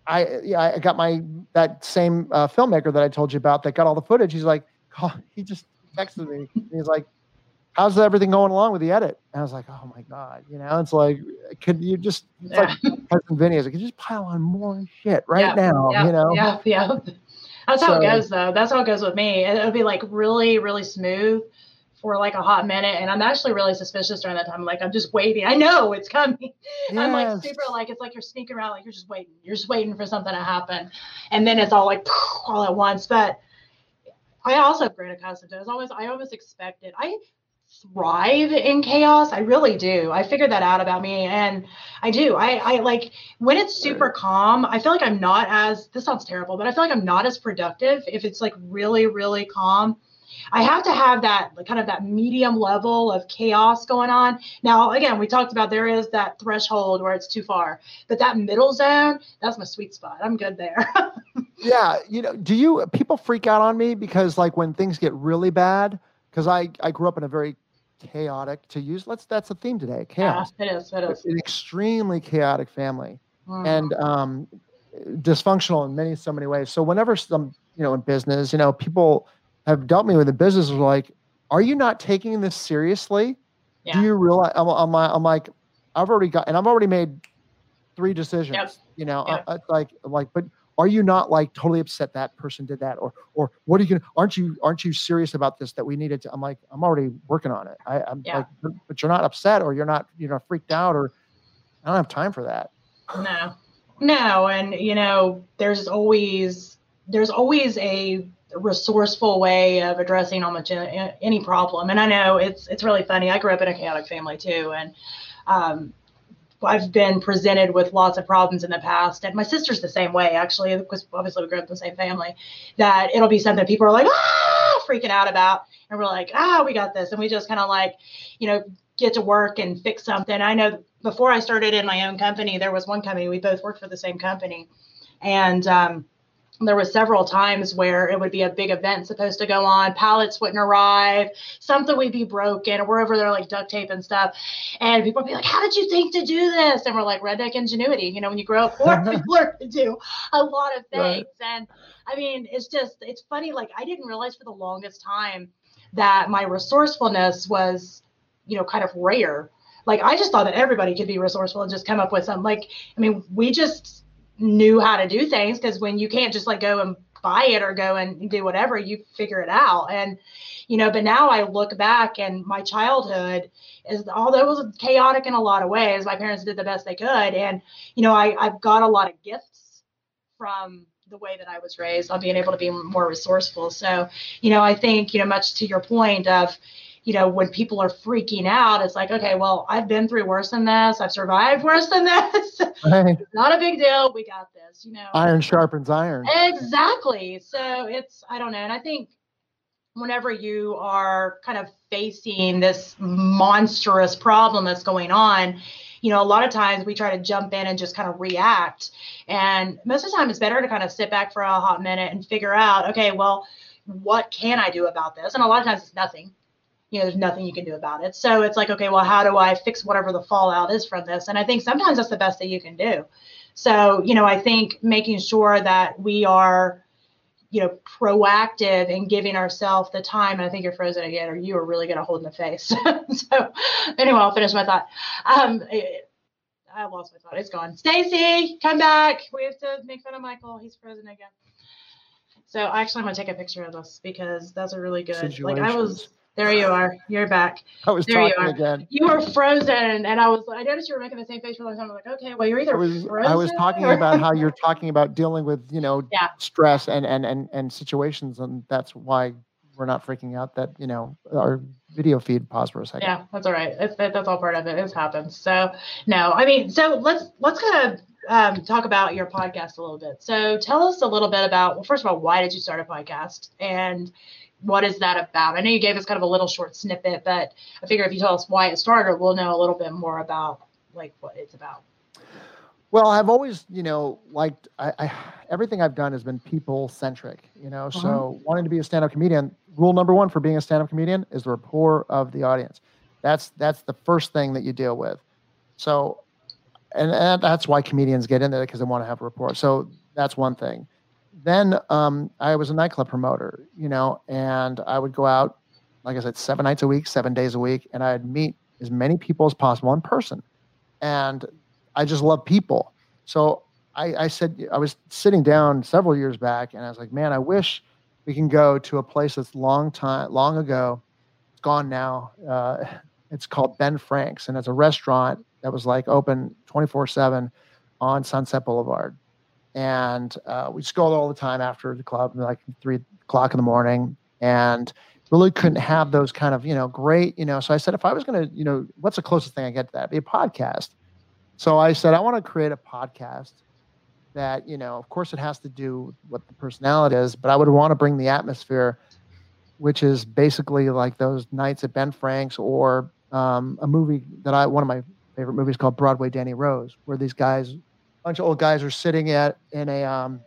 I yeah I got my that same uh, filmmaker that I told you about that got all the footage. He's like, [LAUGHS] oh, he just texted me. he's like, "How's everything going along with the edit?" And I was like, "Oh my god!" You know, it's like, could you just it's yeah. like [LAUGHS] cousin Vinny is like, just pile on more shit right yeah, now? Yeah, you know? Yeah, [LAUGHS] yeah. That's how so, it goes, though. That's how it goes with me. It'll be like really, really smooth for like a hot minute, and I'm actually really suspicious during that time. Like I'm just waiting. I know it's coming. Yes. [LAUGHS] I'm like super like it's like you're sneaking around, like you're just waiting. You're just waiting for something to happen, and then it's all like [LAUGHS] all at once. But I also have great accustomed to. As always, I always expected. I thrive in chaos. I really do. I figured that out about me, and I do. I I like when it's super calm. I feel like I'm not as. This sounds terrible, but I feel like I'm not as productive if it's like really really calm. I have to have that kind of that medium level of chaos going on. Now, again, we talked about there is that threshold where it's too far, but that middle zone, that's my sweet spot. I'm good there. [LAUGHS] yeah, you know, do you people freak out on me because like when things get really bad? Because I I grew up in a very chaotic to use. Let's that's the theme today. Chaos. Yeah, it is. It is an extremely chaotic family, mm. and um, dysfunctional in many so many ways. So whenever some you know in business, you know people have dealt me with in business are like, are you not taking this seriously? Yeah. Do you realize I'm, I'm, I'm like, I've already got, and I've already made three decisions, yep. you know, yep. I, I, like, like, but are you not like totally upset that person did that or or what are you gonna aren't you aren't you serious about this that we needed to i'm like i'm already working on it I, am yeah. like but you're not upset or you're not you know freaked out or i don't have time for that no no and you know there's always there's always a resourceful way of addressing almost any problem and i know it's it's really funny i grew up in a chaotic family too and um, I've been presented with lots of problems in the past, and my sister's the same way actually, because obviously we grew up in the same family. That it'll be something people are like ah freaking out about, and we're like ah we got this, and we just kind of like, you know, get to work and fix something. I know before I started in my own company, there was one company we both worked for the same company, and um, there was several times where it would be a big event supposed to go on pallets wouldn't arrive something would be broken or we're over there like duct tape and stuff and people would be like how did you think to do this? And we're like redneck ingenuity you know when you grow up poor [LAUGHS] you learn to do a lot of things. Right. and i mean it's just it's funny like i didn't realize for the longest time that my resourcefulness was you know kind of rare. Like i just thought that everybody could be resourceful and just come up with some like i mean we just knew how to do things because when you can't just like go and buy it or go and do whatever, you figure it out. And, you know, but now I look back and my childhood is, although it was chaotic in a lot of ways, my parents did the best they could. And, you know, I, I've got a lot of gifts from the way that I was raised on being able to be more resourceful. So, you know, I think, you know, much to your point of, you know, when people are freaking out, it's like, okay, well, I've been through worse than this. I've survived [LAUGHS] worse than this. Right. [LAUGHS] Not a big deal. We got this, you know. Iron sharpens iron. Exactly. So it's, I don't know. And I think whenever you are kind of facing this monstrous problem that's going on, you know, a lot of times we try to jump in and just kind of react. And most of the time, it's better to kind of sit back for a hot minute and figure out, okay, well, what can I do about this? And a lot of times it's nothing you know, there's nothing you can do about it. So it's like, okay, well, how do I fix whatever the fallout is from this? And I think sometimes that's the best that you can do. So, you know, I think making sure that we are, you know, proactive and giving ourselves the time. And I think you're frozen again, or you are really going to hold in the face. [LAUGHS] so, anyway, I'll finish my thought. Um, I lost my thought. It's gone. Stacy, come back. We have to make fun of Michael. He's frozen again. So actually, I'm gonna take a picture of this because that's a really good. Like I was There you are. You're back. I was There you talking are. again. You were frozen, and I was. I noticed you were making the same face for a long time. I'm like, okay, well, you're either I was frozen. I was talking or- about how you're [LAUGHS] talking about dealing with you know Yeah. stress and and and and situations, and that's why we're not freaking out that you know our video feed paused for a second. Yeah, that's all right. It's, that, that's all part of it. It happens. So no, I mean, so let's let's kind of um, talk about your podcast a little bit. So tell us a little bit about. Well, first of all, why did you start a podcast, and what is that about? I know you gave us kind of a little short snippet, but I figure if you tell us why it started, we'll know a little bit more about like what it's about. Well, I've always, you know, liked I, I everything I've done has been people centric, you know. Uh-huh. So wanting to be a stand-up comedian, rule number one for being a stand-up comedian is the rapport of the audience. That's that's the first thing that you deal with. So, and, and that's why comedians get in there because they want to have rapport. So that's one thing. Then um, I was a nightclub promoter, you know, and I would go out, like I said, seven nights a week, seven days a week, and I'd meet as many people as possible in person. And I just love people. So I, I said, I was sitting down several years back and I was like, man, I wish we can go to a place that's long time, long ago. It's gone now. Uh, it's called Ben Frank's and it's a restaurant that was like open 24 seven on Sunset Boulevard. And uh, we go all the time after the club, like three o'clock in the morning. And really couldn't have those kind of, you know, great, you know. So I said, if I was to, you know, what's the closest thing I get to that? Be a podcast. So I said, I want to create a podcast that, you know, of course it has to do what the personality is, but I would want to bring the atmosphere, which is basically like those nights at Ben Frank's or um, a movie that I, one of my favorite movies called Broadway Danny Rose, where these guys, bunch of old guys are sitting at, in a, um,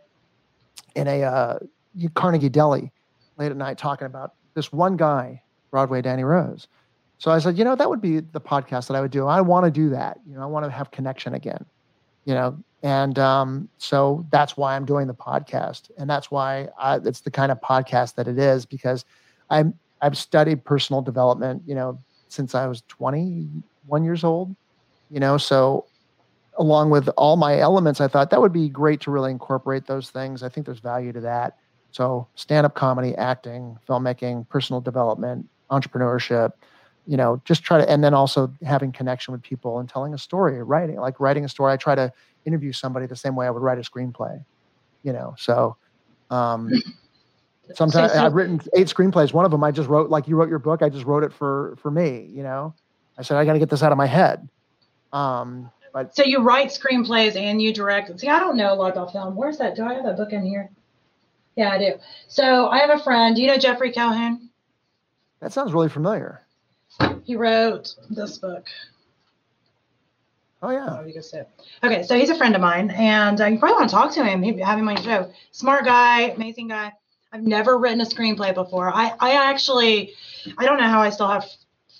in a uh, Carnegie Deli late at night talking about this one guy, Broadway Danny Rose. So I said, you know, that would be the podcast that I would do. I want to do that. You know, I want to have connection again. You know, and um, so that's why I'm doing the podcast, and that's why I, it's the kind of podcast that it is because I'm I've studied personal development. You know, since I was 21 years old. You know, so along with all my elements, I thought that would be great to really incorporate those things. I think there's value to that. So stand-up comedy, acting, filmmaking, personal development, entrepreneurship, you know, just try to and then also having connection with people and telling a story, writing, like writing a story. I try to interview somebody the same way I would write a screenplay, you know. So um [CLEARS THROAT] sometimes So- so- I've written eight screenplays. One of them I just wrote like you wrote your book, I just wrote it for for me, you know. I said I got to get this out of my head. Um but So you write screenplays and you direct. See, I don't know a lot about film. Where's that? Do I have that book in here? Yeah, I do. So I have a friend. Do you know Jeffrey Calhoun? that sounds really familiar. He wrote this book. Oh yeah. Oh, you just said. Okay, so he's a friend of mine, and uh, you probably want to talk to him. He'd be having my show. Smart guy, amazing guy. I've never written a screenplay before. I, I actually, I don't know how I still have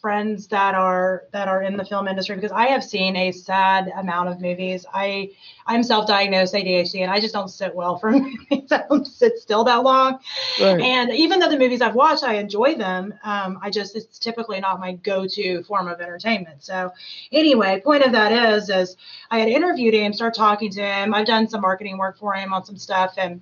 friends that are that are in the film industry because I have seen a sad amount of movies. I I'm self-diagnosed ADHD, and I just don't sit well for [LAUGHS] movies. I don't sit still that long. Right. And even though the movies I've watched, I enjoy them. Um, I just it's typically not my go-to form of entertainment. So anyway, point of that is is I had interviewed him, started talking to him. I've done some marketing work for him on some stuff, and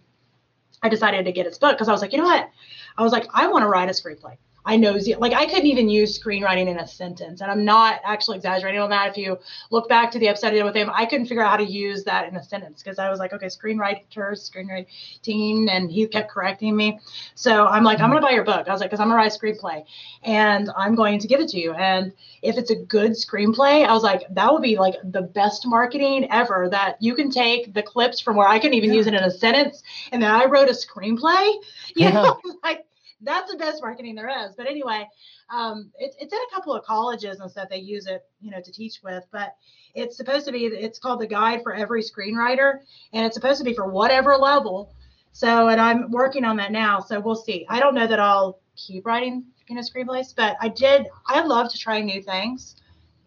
I decided to get his book because I was like, you know what? I was like, I want to write a screenplay. I know, like, I couldn't even use screenwriting in a sentence. And I'm not actually exaggerating on that. If you look back to the episode I did with him, I couldn't figure out how to use that in a sentence because I was like, okay, screenwriters, screenwriting. And he kept correcting me. So I'm like, I'm going to buy your book. I was like, because I'm going to write a screenplay and I'm going to give it to you. And if it's a good screenplay, I was like, that would be like the best marketing ever that you can take the clips from where I couldn't even Yeah. use it in a sentence. And then I wrote a screenplay. You Yeah. know, [LAUGHS] like that's the best marketing there is. But anyway, um, it, it's in a couple of colleges and stuff. They use it, you know, to teach with. But it's supposed to be. It's called the Guide for Every Screenwriter, and it's supposed to be for whatever level. So, and I'm working on that now. So we'll see. I don't know that I'll keep writing, you know, screenplays, but I did. I love to try new things.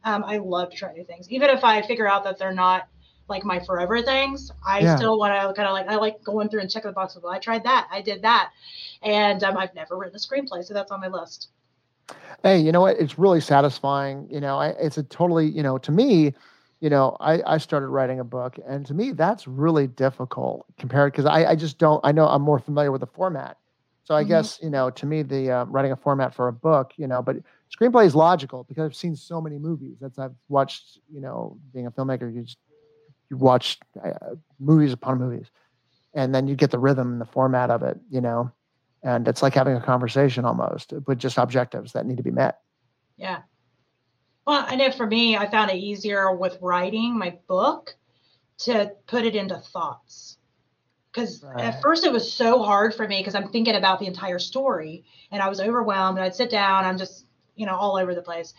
Um, I love to try new things, even if I figure out that they're not like my forever things. I Yeah. still want to kind of like I like going through and checking the box. Well, I tried that. I did that, and um, I've never written a screenplay, so that's on my list. hey you know what it's really satisfying you know I, it's a totally you know to me you know I, I started writing a book and to me that's really difficult compared because I, I just don't i know i'm more familiar with the format So I Mhm. guess you know, to me, the uh, writing a format for a book, you know, but screenplay is logical because I've seen so many movies. That's I've watched, you know, being a filmmaker, you just you watch uh, movies upon movies, and then you get the rhythm and the format of it, you know, and it's like having a conversation almost but just objectives that need to be met. Yeah. Well, I know for me, I found it easier with writing my book to put it into thoughts. Because Right. at first it was so hard for me because I'm thinking about the entire story and I was overwhelmed and I'd sit down, I'm just, you know, all over the place.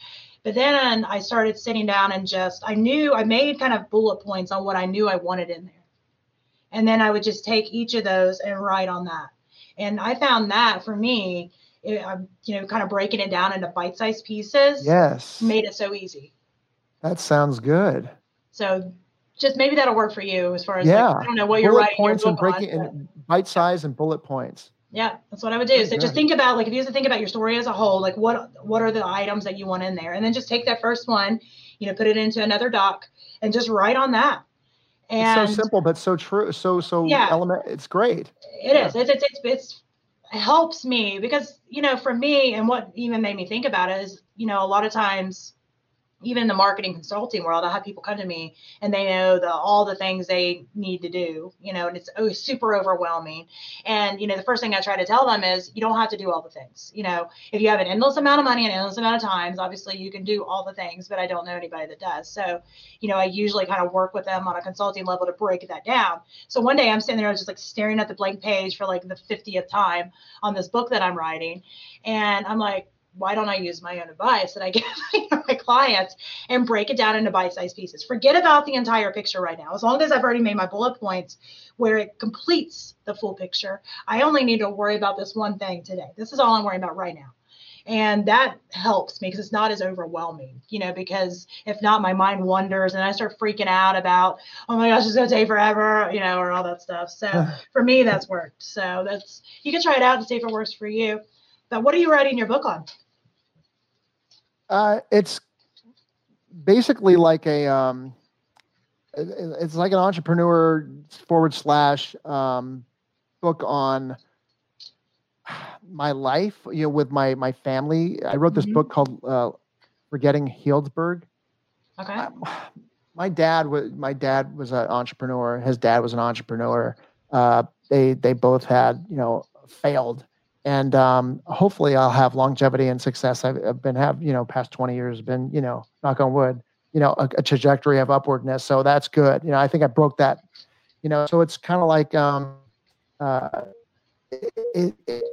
But then I started sitting down and just, I knew I made kind of bullet points on what I knew I wanted in there. And then I would just take each of those and write on that. And I found that for me, it, I'm, you know, kind of breaking it down into bite sized pieces Yes, made it so easy. that sounds good. So just maybe that'll work for you as far as Yeah. like, I don't know what you're bullet writing your points and on, breaking but- in bite size and bullet points. Yeah, that's what I would do. So just think about like if you have to think about your story as a whole, like what what are the items that you want in there, and then just take that first one, you know, put it into another doc, and just write on that. And it's so simple but so true. So so Yeah. element. It's great. It is. It's, it's, it's, it's, it helps me because, you know, for me, and what even made me think about it is, you know, a lot of times, even in the marketing consulting world, I have people come to me and they know the all the things they need to do, you know, and it's oh, super overwhelming. And you know, the first thing I try to tell them is you don't have to do all the things. You know, if you have an endless amount of money and endless amount of times, obviously you can do all the things, but I don't know anybody that does. So, you know, I usually kind of work with them on a consulting level to break that down. So one day I'm sitting there I was just like staring at the blank page for like the 50th time on this book that I'm writing. And I'm like, why don't I use my own advice that I give [LAUGHS] my clients and break it down into bite-sized pieces? Forget about the entire picture right now. As long as I've already made my bullet points where it completes the full picture, I only need to worry about this one thing today. This is all I'm worrying about right now. And that helps me because it's not as overwhelming, you know, because if not, my mind wanders and I start freaking out about, oh my gosh, it's going to take forever, you know, or all that stuff. So [SIGHS] for me, that's worked. So that's, you can try it out and see if it works for you. But what are you writing your book on? Uh, it's basically like a um, it- it- it's like an entrepreneur forward slash um, book on my life. You know, with my my family. I wrote this Mhm. book called uh, "Forgetting Healdsburg." Okay. I- my dad was my dad was an entrepreneur. His dad was an entrepreneur. Uh, they they both had you know failed, and um, hopefully I'll have longevity and success. I've, I've been have you know past twenty years been you know knock on wood you know a, a trajectory of upwardness. So that's good. You know I think I broke that. You know so it's kind of like um, uh, it, it, it,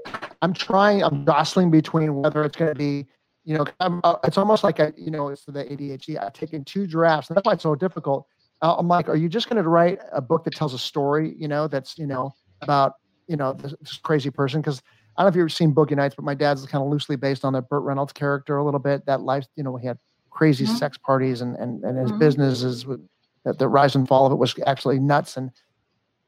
I'm trying. I'm jostling between whether it's going to be you know, uh, it's almost like a, you know, it's the ADHD. I've taken two drafts, and that's why it's so difficult. Uh, I'm like, are you just going to write a book that tells a story, you know, that's, you know, about, you know, this, this crazy person? Because I don't know if you've ever seen Boogie Nights, but my dad's kind of loosely based on the Burt Reynolds character a little bit. That life, you know, he had crazy Mhm. sex parties, and and and his Mhm. businesses, the, the rise and fall of it was actually nuts, and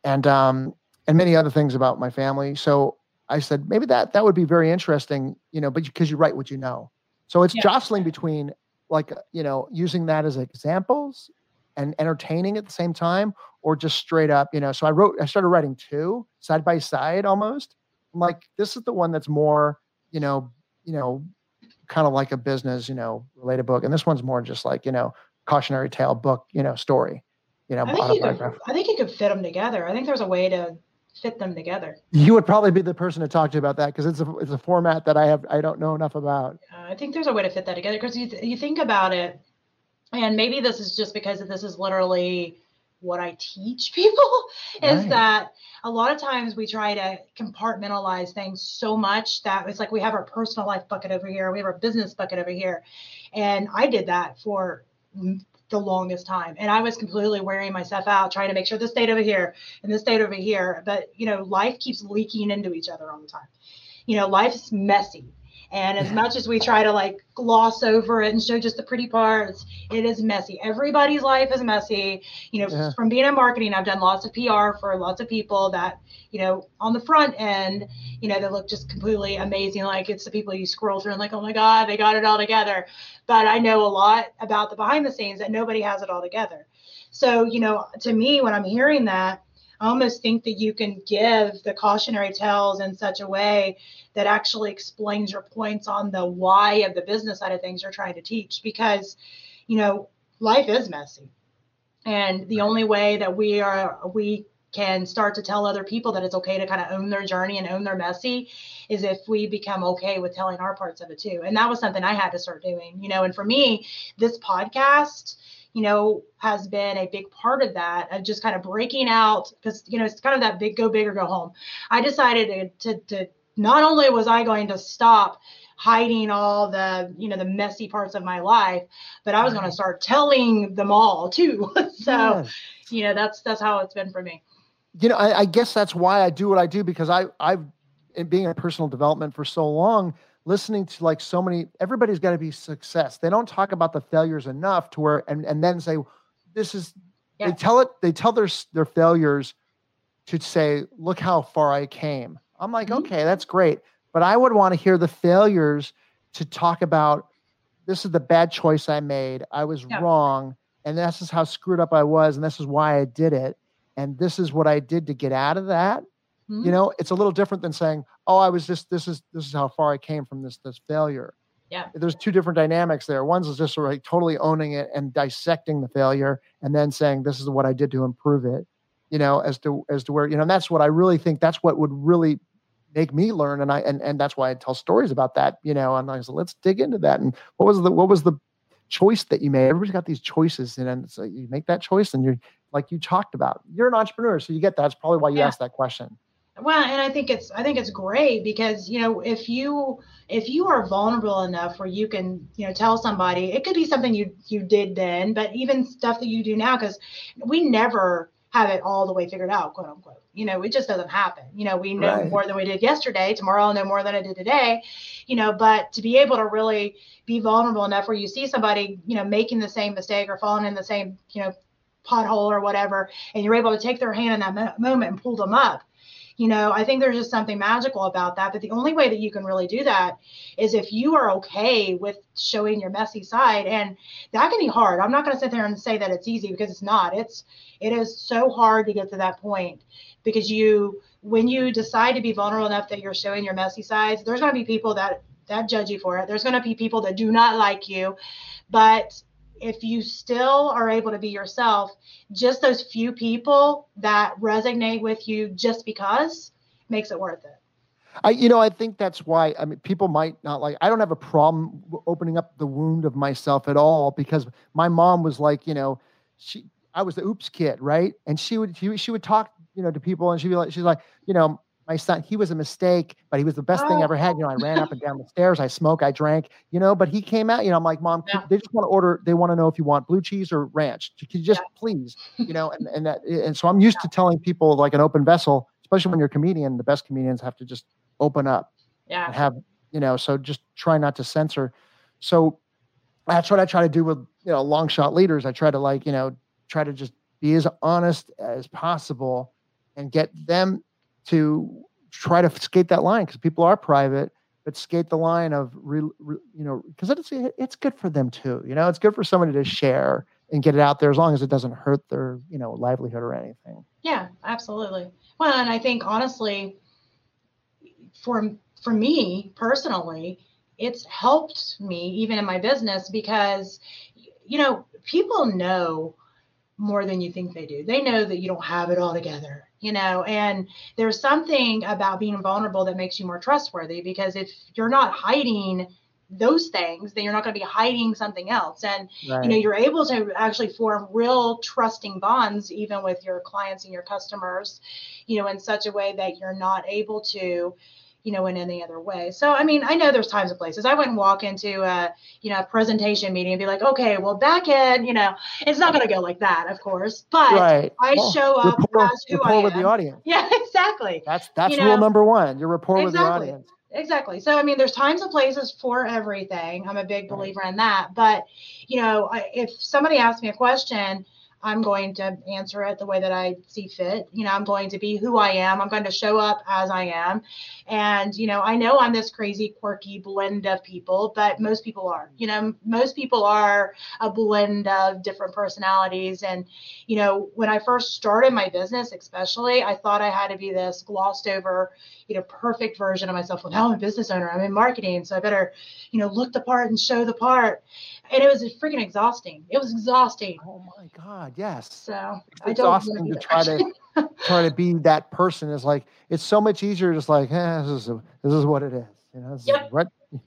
and um and many other things about my family. So I said maybe that that would be very interesting, you know, but because you write what you know. So it's Yeah. jostling between like uh, you know using that as examples and entertaining at the same time, or just straight up, you know. So I wrote, I started writing two side by side almost. I'm like, this is the one that's more, you know, you know, kind of like a business, you know, related book, and this one's more just like you know cautionary tale book, you know, story, you know, I think you could. I think you could fit them together. I think there's a way to fit them together. You would probably be the person to talk to about that because it's a it's a format that I have I don't know enough about. Uh, I think there's a way to fit that together because you, th- you think about it, and maybe this is just because this is literally what I teach [LAUGHS] people is Right. that a lot of times we try to compartmentalize things so much that it's like we have our personal life bucket over here, we have our business bucket over here. And I did that for the longest time. And I was completely wearing myself out trying to make sure this stayed over here and this stayed over here. But, you know, life keeps leaking into each other all the time. You know, life's messy. And as much as we try to like gloss over it and show just the pretty parts, it is messy. Everybody's life is messy. You know, Yeah. from being in marketing, I've done lots of PR for lots of people that, you know, on the front end, you know, they look just completely amazing. Like it's the people you scroll through and like, oh my God, they got it all together. But I know a lot about the behind the scenes that nobody has it all together. So, you know, to me, when I'm hearing that, almost think that you can give the cautionary tales in such a way that actually explains your points on the why of the business side of things you're trying to teach because you know life is messy and the only way that we are we can start to tell other people that it's okay to kind of own their journey and own their messy is if we become okay with telling our parts of it too. And that was something I had to start doing, you know. And for me, this podcast, you know, has been a big part of that of just kind of breaking out because, you know, it's kind of that big go big or go home. I decided to, to, to not only was I going to stop hiding all the you know the messy parts of my life but i was going to start telling them all too. [LAUGHS] So you know that's that's how it's been for me. You know, I, I, guess that's why I do what I do because I I've being in personal development for so long, listening to like so many. Everybody's got to be success. They don't talk about the failures enough to where and and then say, this is. Yeah. They tell it. They tell their their failures to say, look how far I came. I'm like, mm-hmm. okay, that's great, but I would want to hear the failures to talk about. This is the bad choice I made. I was yeah. wrong, and this is how screwed up I was, and this is why I did it and this is what I did to get out of that. Mm-hmm. You know, it's a little different than saying, "Oh, I was just this is this is how far I came from this this failure." Yeah. There's two different dynamics there. One's is just like totally owning it and dissecting the failure, and then saying, "This is what I did to improve it." You know, as to as to where you know, and that's what I really think. That's what would really make me learn, and I and and that's why I tell stories about that. You know, and I said, "Let's dig into that." And what was the what was the choice that you made? Everybody's got these choices, and so you make that choice, and you're like you talked about. You're an entrepreneur, so you get that. That's probably why you yeah. asked that question. Well, and I think it's I think it's great because you know if you if you are vulnerable enough where you can you know tell somebody it could be something you you did then, but even stuff that you do now because we never have it all the way figured out, quote unquote. You know, it just doesn't happen. You know, we know right. more than we did yesterday. Tomorrow, I'll know more than I did today. You know, but to be able to really be vulnerable enough where you see somebody, you know, making the same mistake or falling in the same, you know, pothole or whatever, and you're able to take their hand in that mo- moment and pull them up. You know, I think there's just something magical about that. But the only way that you can really do that is if you are okay with showing your messy side. And that can be hard. I'm not going to sit there and say that it's easy because it's not. It's it is so hard to get to that point because you when you decide to be vulnerable enough that you're showing your messy sides, there's going to be people that that judge you for it. There's going to be people that do not like you. But if you still are able to be yourself, just those few people that resonate with you just because makes it worth it. I, you know, I think that's why. I mean, people might not like. I don't have a problem opening up the wound of myself at all because my mom was like, you know, she. I was the oops kid, right? And she would she, she would talk, you know, to people, and she'd be like, she's like, you know, my son, he was a mistake, but he was the best oh. thing I ever had. You know, I ran up and down the stairs, I smoke, I drank, you know, but he came out, you know, I'm like, mom, yeah. they just want to order, they want to know if you want blue cheese or ranch. Can you just yeah. please, you know, and, and that, [LAUGHS] and so I'm used yeah. to telling people like an open vessel, especially when you're a comedian, the best comedians have to just open up yeah. and have, you know, so just try not to censor. So that's what I try to do with, you know, long shot leaders. I try to like, you know, try to just be as honest as possible and get them to try to skate that line because people are private but skate the line of re, re, you know because it's it's good for them too you know? It's good for somebody to share and get it out there as long as it doesn't hurt their you know livelihood or anything. Yeah absolutely. Well and i think honestly for for me personally it's helped me even in my business because you know people know more than you think they do. They know that you don't have it all together you know and there's something about being vulnerable that makes you more trustworthy because if you're not hiding those things then you're not going to be hiding something else and right. you know you're able to actually form real trusting bonds even with your clients and your customers you know in such a way that you're not able to you know, in any other way. So, I mean, I know there's times and places. I wouldn't walk into a, you know, a presentation meeting and be like, okay, well, back in, you know, it's not going to go like that, of course. But right. I well, show up rapport, as who rapport I am. with the audience. [LAUGHS] Yeah, exactly. That's that's you know, rule number one. Your rapport exactly. with the audience. Exactly. So, I mean, there's times and places for everything. I'm a big believer right. in that. But, you know, if somebody asks me a question, I'm going to answer it the way that I see fit. You know, I'm going to be who I am. I'm going to show up as I am. And, you know, I know I'm this crazy, quirky blend of people, but most people are. You know, most people are a blend of different personalities. And, you know, when I first started my business, especially, I thought I had to be this glossed over, you know, perfect version of myself. Well, now I'm a business owner, I'm in marketing, so I better, you know, look the part and show the part and it was freaking exhausting. It was exhausting. Oh my god, yes. So it's I exhausting to try to [LAUGHS] try to be that person. Is like it's so much easier. Just like eh, this is a, this is what it is. You know, yep. what. [LAUGHS]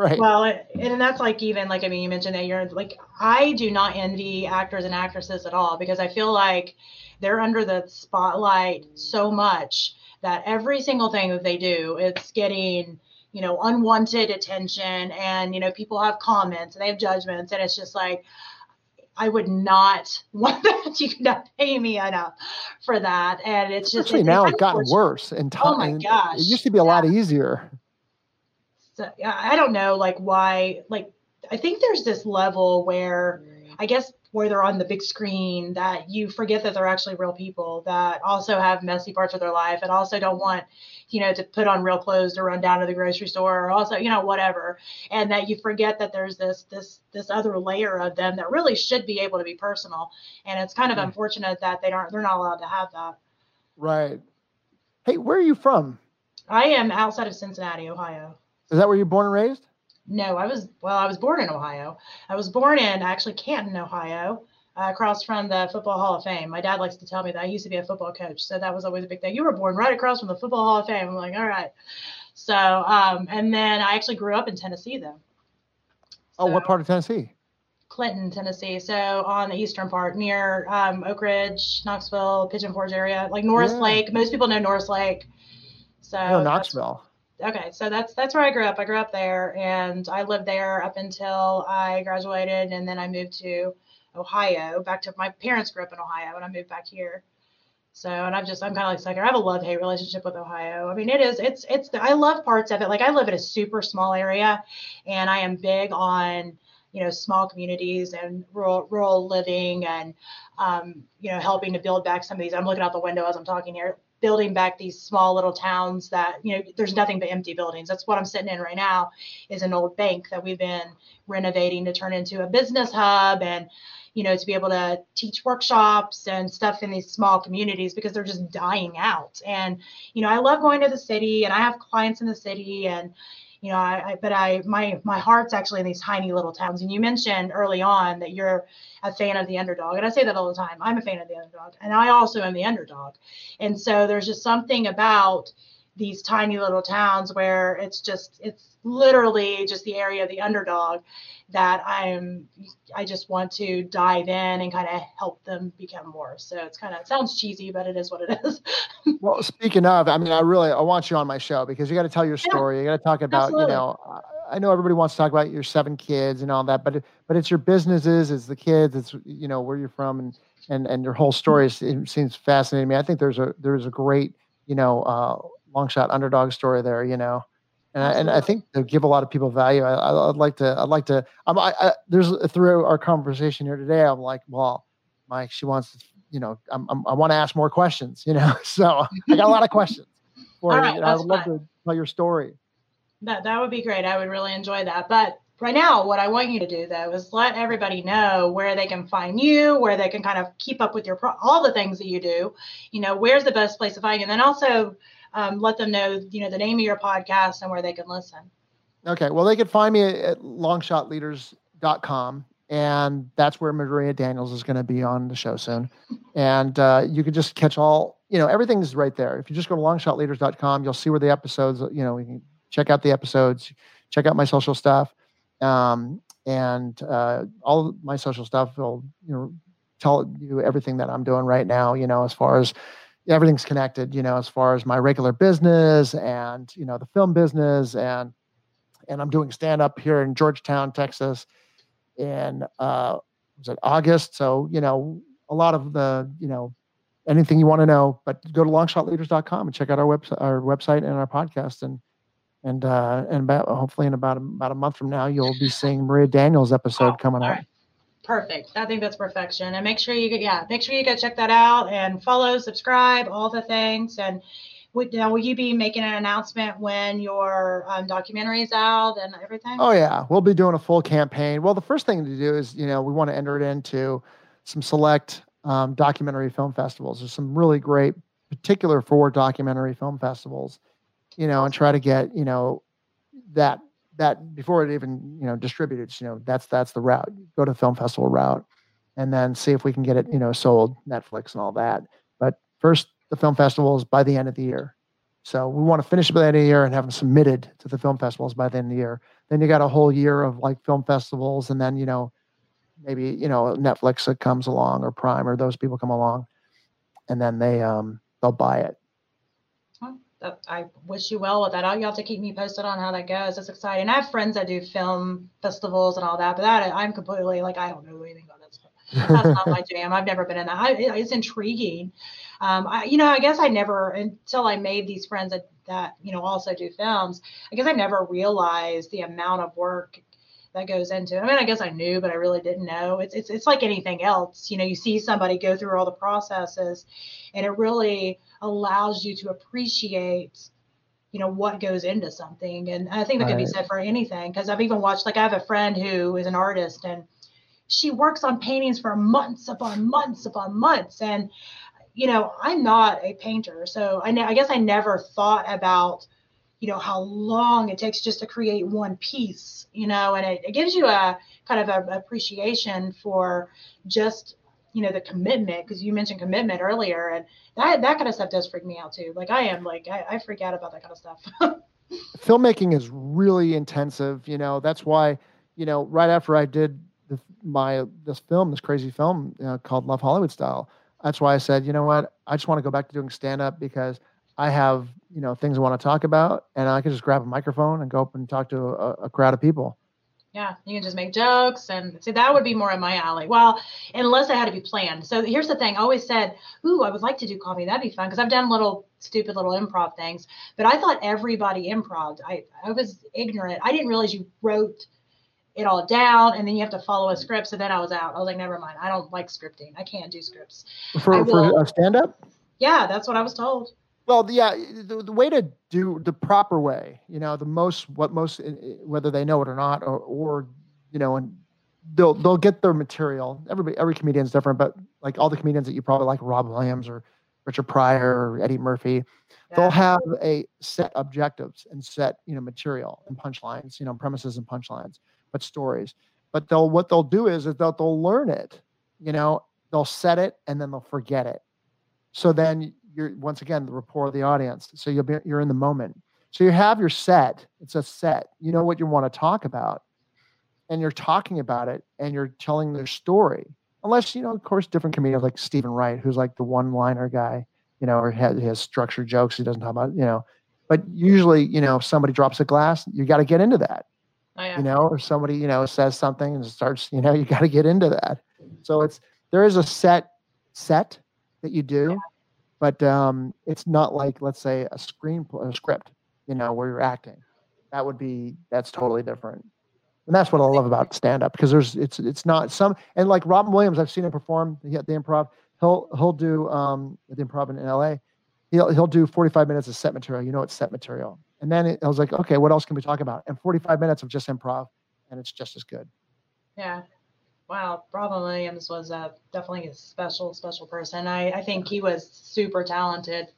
Right. Well, and that's like even like I mean, you mentioned that you're like I do not envy actors and actresses at all because I feel like they're under the spotlight so much that every single thing that they do, it's getting you know, unwanted attention and, you know, people have comments and they have judgments. And it's just like, I would not [LAUGHS] want that. You cannot pay me enough for that. And it's just Especially now it's gotten worse in time. Oh my gosh. It used to be a yeah. lot easier. So I don't know like why like I think there's this level where I guess where they're on the big screen that you forget that they're actually real people that also have messy parts of their life and also don't want you know to put on real clothes to run down to the grocery store or also you know whatever. And that you forget that there's this this this other layer of them that really should be able to be personal. And it's kind of hmm. unfortunate that they aren't they're not allowed to have that. Right. Hey where are you from? I am outside of cincinnati ohio. Is that where you're born and raised? No, I was well. I was born in Ohio. I was born in actually Canton, Ohio, uh, across from the Football Hall of Fame. My dad likes to tell me that I used to be a football coach, so that was always a big thing. You were born right across from the Football Hall of Fame. I'm like, all right. So, um, and then I actually grew up in Tennessee, though. So, oh, what part of Tennessee? Clinton, Tennessee. So on the eastern part, near um, Oak Ridge, Knoxville, Pigeon Forge area, like Norris yeah. Lake. Most people know Norris Lake. So oh, Knoxville okay so that's that's where i grew up i grew up there and i lived there up until i graduated and then i moved to ohio back to my parents grew up in ohio and i moved back here. So and i'm just i'm kind of like sucker. I have a love hate relationship with ohio. I mean it is it's it's i love parts of it. Like i live in a super small area and i am big on you know small communities and rural rural living and um, you know helping to build back some of these i'm looking out the window as i'm talking here building back these small little towns that you know there's nothing but empty buildings. That's what i'm sitting in right now is an old bank that we've been renovating to turn into a business hub and you know to be able to teach workshops and stuff in these small communities because they're just dying out and you know i love going to the city and i have clients in the city and you know, I, I, but I my my heart's actually in these tiny little towns. And you mentioned early on that you're a fan of the underdog, and I say that all the time. I'm a fan of the underdog, and I also am the underdog. And so there's just something about these tiny little towns where it's just it's literally just the area of the underdog that I'm I just want to dive in and kind of help them become more. So it's kind of it sounds cheesy, but it is what it is. [LAUGHS] well, speaking of, I mean, I really I want you on my show because you got to tell your story. Yeah, you got to talk about absolutely. you know. I know everybody wants to talk about your seven kids and all that, but but it's your businesses, it's the kids, it's you know where you're from, and and and your whole story is, it seems fascinating to me. I think there's a there's a great you know uh, long shot underdog story there. You know, and I, and I think to give a lot of people value, I, would like to I'd like to I'm, I, I, there's through our conversation here today, I'm like, well, Mike, she wants to, you know, I'm, I'm i want to ask more questions, [LAUGHS] you know, so I got a lot of questions for [LAUGHS] you. Right, I would love to tell your story. That that would be great. I would really enjoy that. But right now, what I want you to do though is let everybody know where they can find you, where they can kind of keep up with your pro- all the things that you do. You know, where's the best place to find you, and then also um, let them know, you know, the name of your podcast and where they can listen. Okay. Well, they can find me at longshotleaders.com. And that's where Maria Daniels is going to be on the show soon. And uh, you can just catch all, you know, everything's right there. If you just go to longshotleaders.com, you'll see where the episodes, you know, you can check out the episodes, check out my social stuff. Um, and uh, all my social stuff will, you know, tell you everything that I'm doing right now, you know, as far as everything's connected, you know, as far as my regular business and, you know, the film business and, and I'm doing stand up here in Georgetown, Texas in, uh, was it August? So, you know, a lot of the, you know, anything you want to know, but go to longshotleaders.com and check out our website, our website and our podcast. And, and, uh, and about, hopefully in about, about a month from now, you'll be seeing Maria Daniels episode oh, coming up. Perfect. I think that's perfection. And make sure you get yeah, make sure you go check that out and follow, subscribe, all the things. And would, now, will you be making an announcement when your um, documentary is out and everything? Oh yeah, we'll be doing a full campaign. Well, the first thing to do is you know we want to enter it into some select um, documentary film festivals. There's some really great, particular for documentary film festivals, you know, and try to get you know that that before it even you know distributed. You know, that's that's the route. Go to the film festival route, and then see if we can get it you know sold Netflix and all that. But first, the film festivals by the end of the year. So we want to finish by the end of the year and have them submitted to the film festivals by the end of the year. Then you got a whole year of like film festivals, and then you know maybe you know Netflix that comes along or Prime or those people come along, and then they um they'll buy it. I wish you well with that. You have to keep me posted on how that goes. It's exciting. I have friends that do film festivals and all that, but that I'm completely like I don't know anything about that stuff. That's not [LAUGHS] my jam. I've never been in that. I, it's intriguing. Um, I, you know, I guess I never until I made these friends that that you know also do films. I guess I never realized the amount of work that goes into it. I mean, I guess I knew, but I really didn't know. It's it's it's like anything else. You know, you see somebody go through all the processes, and it really allows you to appreciate you know what goes into something and i think that right. could be said for anything because i've even watched like i have a friend who is an artist and she works on paintings for months upon months upon months and you know i'm not a painter so i, ne- I guess i never thought about you know how long it takes just to create one piece you know and it, it gives you a kind of appreciation for just you know the commitment because you mentioned commitment earlier and that that kind of stuff does freak me out too. Like i am like i, I freak out about that kind of stuff. [LAUGHS] Filmmaking is really intensive you know that's why you know right after i did the, my this film this crazy film know, called love hollywood style that's why i said you know what? I just want to go back to doing stand up because i have you know things i want to talk about and i can just grab a microphone and go up and talk to a, a crowd of people yeah, you can just make jokes and see that would be more in my alley. Well, unless it had to be planned. So here's the thing. I always said, "Ooh, I would like to do comedy. That'd be fun." Because I've done little stupid little improv things, but I thought everybody improv. I I was ignorant. I didn't realize you wrote it all down and then you have to follow a script. So then I was out. I was like, never mind. I don't like scripting. I can't do scripts. For, for a stand up? Yeah, that's what I was told. Well, yeah, the, the way to do the proper way, you know, the most what most eh, eh, whether they know it or not, or or you know, and they'll they'll get their material. Everybody, every comedian is different, but like all the comedians that you probably like, Robin Williams or Richard Pryor or Eddie Murphy, yeah. they'll have a set objectives and set you know material and punchlines, you know, premises and punchlines, but stories. But they'll what they'll do is, is they'll they'll learn it, you know, they'll set it and then they'll forget it. So then you're once again the rapport of the audience. So you'll be you're in the moment. So you have your set. It's a set. You know what you want to talk about, and you're talking about it, and you're telling their story. Unless you know, of course, different comedians like Steven Wright, who's like the one-liner guy, you know, or has, has structured jokes. He doesn't talk about, you know. But usually, you know, if somebody drops a glass, you got to get into that. Oh, yeah. You know, if somebody, you know, says something and starts, you know, [LAUGHS] you got to get into that. So it's there is a set set that you do. Yeah but um, it's not like let's say a screen a script you know where you're acting. That would be that's totally different. And that's what i love about stand up because there's it's it's not some and like robin williams i've seen him perform at the improv. He'll he'll do um the improv in la he'll he'll do 45 minutes of set material you know it's set material. And then it, i was like okay what else can we talk about? And 45 minutes of just improv and it's just as good. Yeah wow, Robin Williams was a definitely a special, special person. I, I think he was super talented.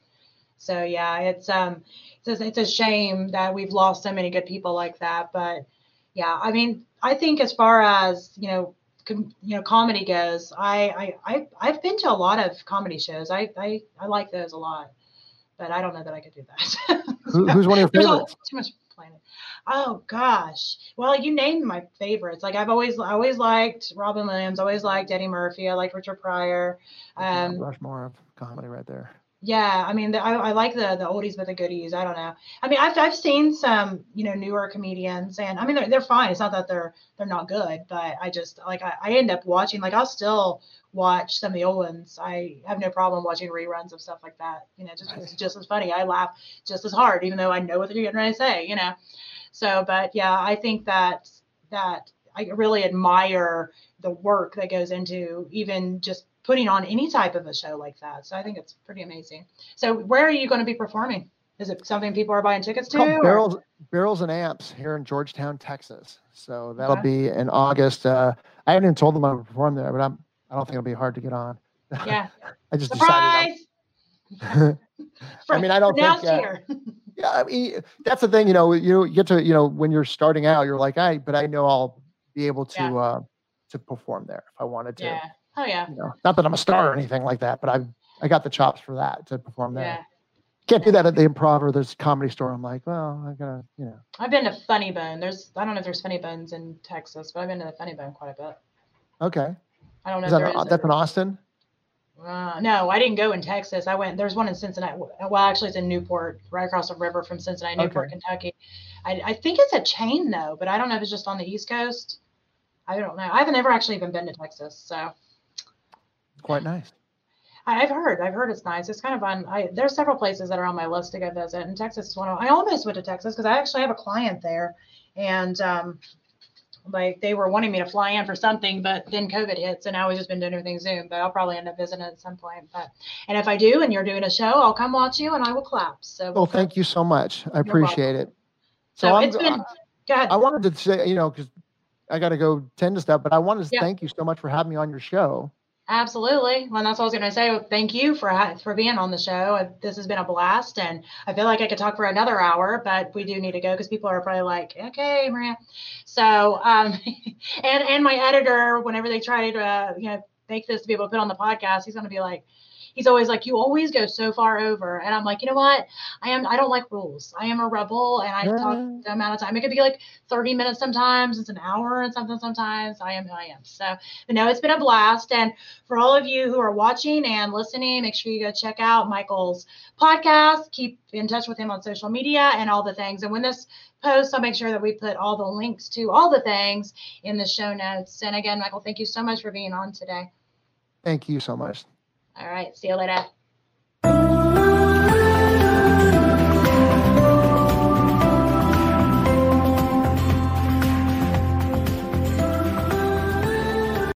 So yeah, it's um, it's a, it's a shame that we've lost so many good people like that. But yeah, I mean, I think as far as you know, com, you know, comedy goes, I I I I've been to a lot of comedy shows. I I I like those a lot, but I don't know that I could do that. [LAUGHS] Who, who's one of your favorites? too much. Oh gosh. Well, you named my favorites. Like I've always always liked Robin Williams, always liked Eddie Murphy, I like Richard Pryor. Um Rushmore of comedy right there. Yeah, I mean, the, I, I like the the oldies but the goodies. I don't know. I mean, I've I've seen some you know newer comedians, and I mean they're they're fine. It's not that they're they're not good, but I just like I, I end up watching like I'll still watch some of the old ones. I have no problem watching reruns of stuff like that. You know, just it's just as funny. I laugh just as hard, even though I know what they're getting ready to say. You know, so but yeah, I think that that I really admire the work that goes into even just putting on any type of a show like that. So I think it's pretty amazing. So where are you going to be performing? Is it something people are buying tickets to? Barrels, barrels and amps here in Georgetown, Texas. So that'll okay. be in August. Uh, I haven't even told them I'm going to perform there, but I'm. I don't think it'll be hard to get on. Yeah. [LAUGHS] I just Surprise! decided. [LAUGHS] I mean, I don't think. Uh, [LAUGHS] yeah, I mean, that's the thing. You know, you get to you know when you're starting out, you're like, I, but I know I'll be able to yeah. uh, to perform there if I wanted to. Yeah. Oh yeah. You know, not that I'm a star or anything like that, but I I got the chops for that to perform there. Yeah. Can't do that at the improv or there's comedy store. I'm like, well, I gotta, you know. I've been to Funny Bone. There's I don't know if there's Funny Bones in Texas, but I've been to the Funny Bone quite a bit. Okay. I don't know. Is that that's in Austin. Uh, no, I didn't go in Texas. I went. There's one in Cincinnati. Well, actually, it's in Newport, right across the river from Cincinnati, Newport, okay. Kentucky. I, I think it's a chain though, but I don't know if it's just on the East Coast. I don't know. I haven't ever actually even been to Texas, so. Quite nice. I, have heard. I've heard it's nice. It's kind of fun. I there's several places that are on my list to go visit, and Texas is one of. I almost went to Texas because I actually have a client there, and um, like they were wanting me to fly in for something, but then COVID hits, and now we've just been doing everything Zoom. But I'll probably end up visiting at some point. But and if I do, and you're doing a show, I'll come watch you, and I will clap. So. Well, thank you so much. I appreciate it. So, so it's been. Go ahead. I wanted to say, you know, because I got to go tend to stuff, but I wanted to yeah. thank you so much for having me on your show. Absolutely. Well, that's what I was going to say. Thank you for for being on the show. This has been a blast, and I feel like I could talk for another hour, but we do need to go because people are probably like, "Okay, Maria." So, um, [LAUGHS] and and my editor, whenever they try to, uh, you know, make this to be able to put on the podcast, he's going to be like, he's always like, you always go so far over. And I'm like, you know what? I am, I don't like rules. I am a rebel and I yeah. talk the amount of time. It could be like 30 minutes sometimes, it's an hour and something sometimes. I am who I am. So, but no, it's been a blast. And for all of you who are watching and listening, make sure you go check out Michael's podcast. Keep in touch with him on social media and all the things. And when this post, I'll make sure that we put all the links to all the things in the show notes. And again, Michael, thank you so much for being on today. Thank you so much. All right. See you later.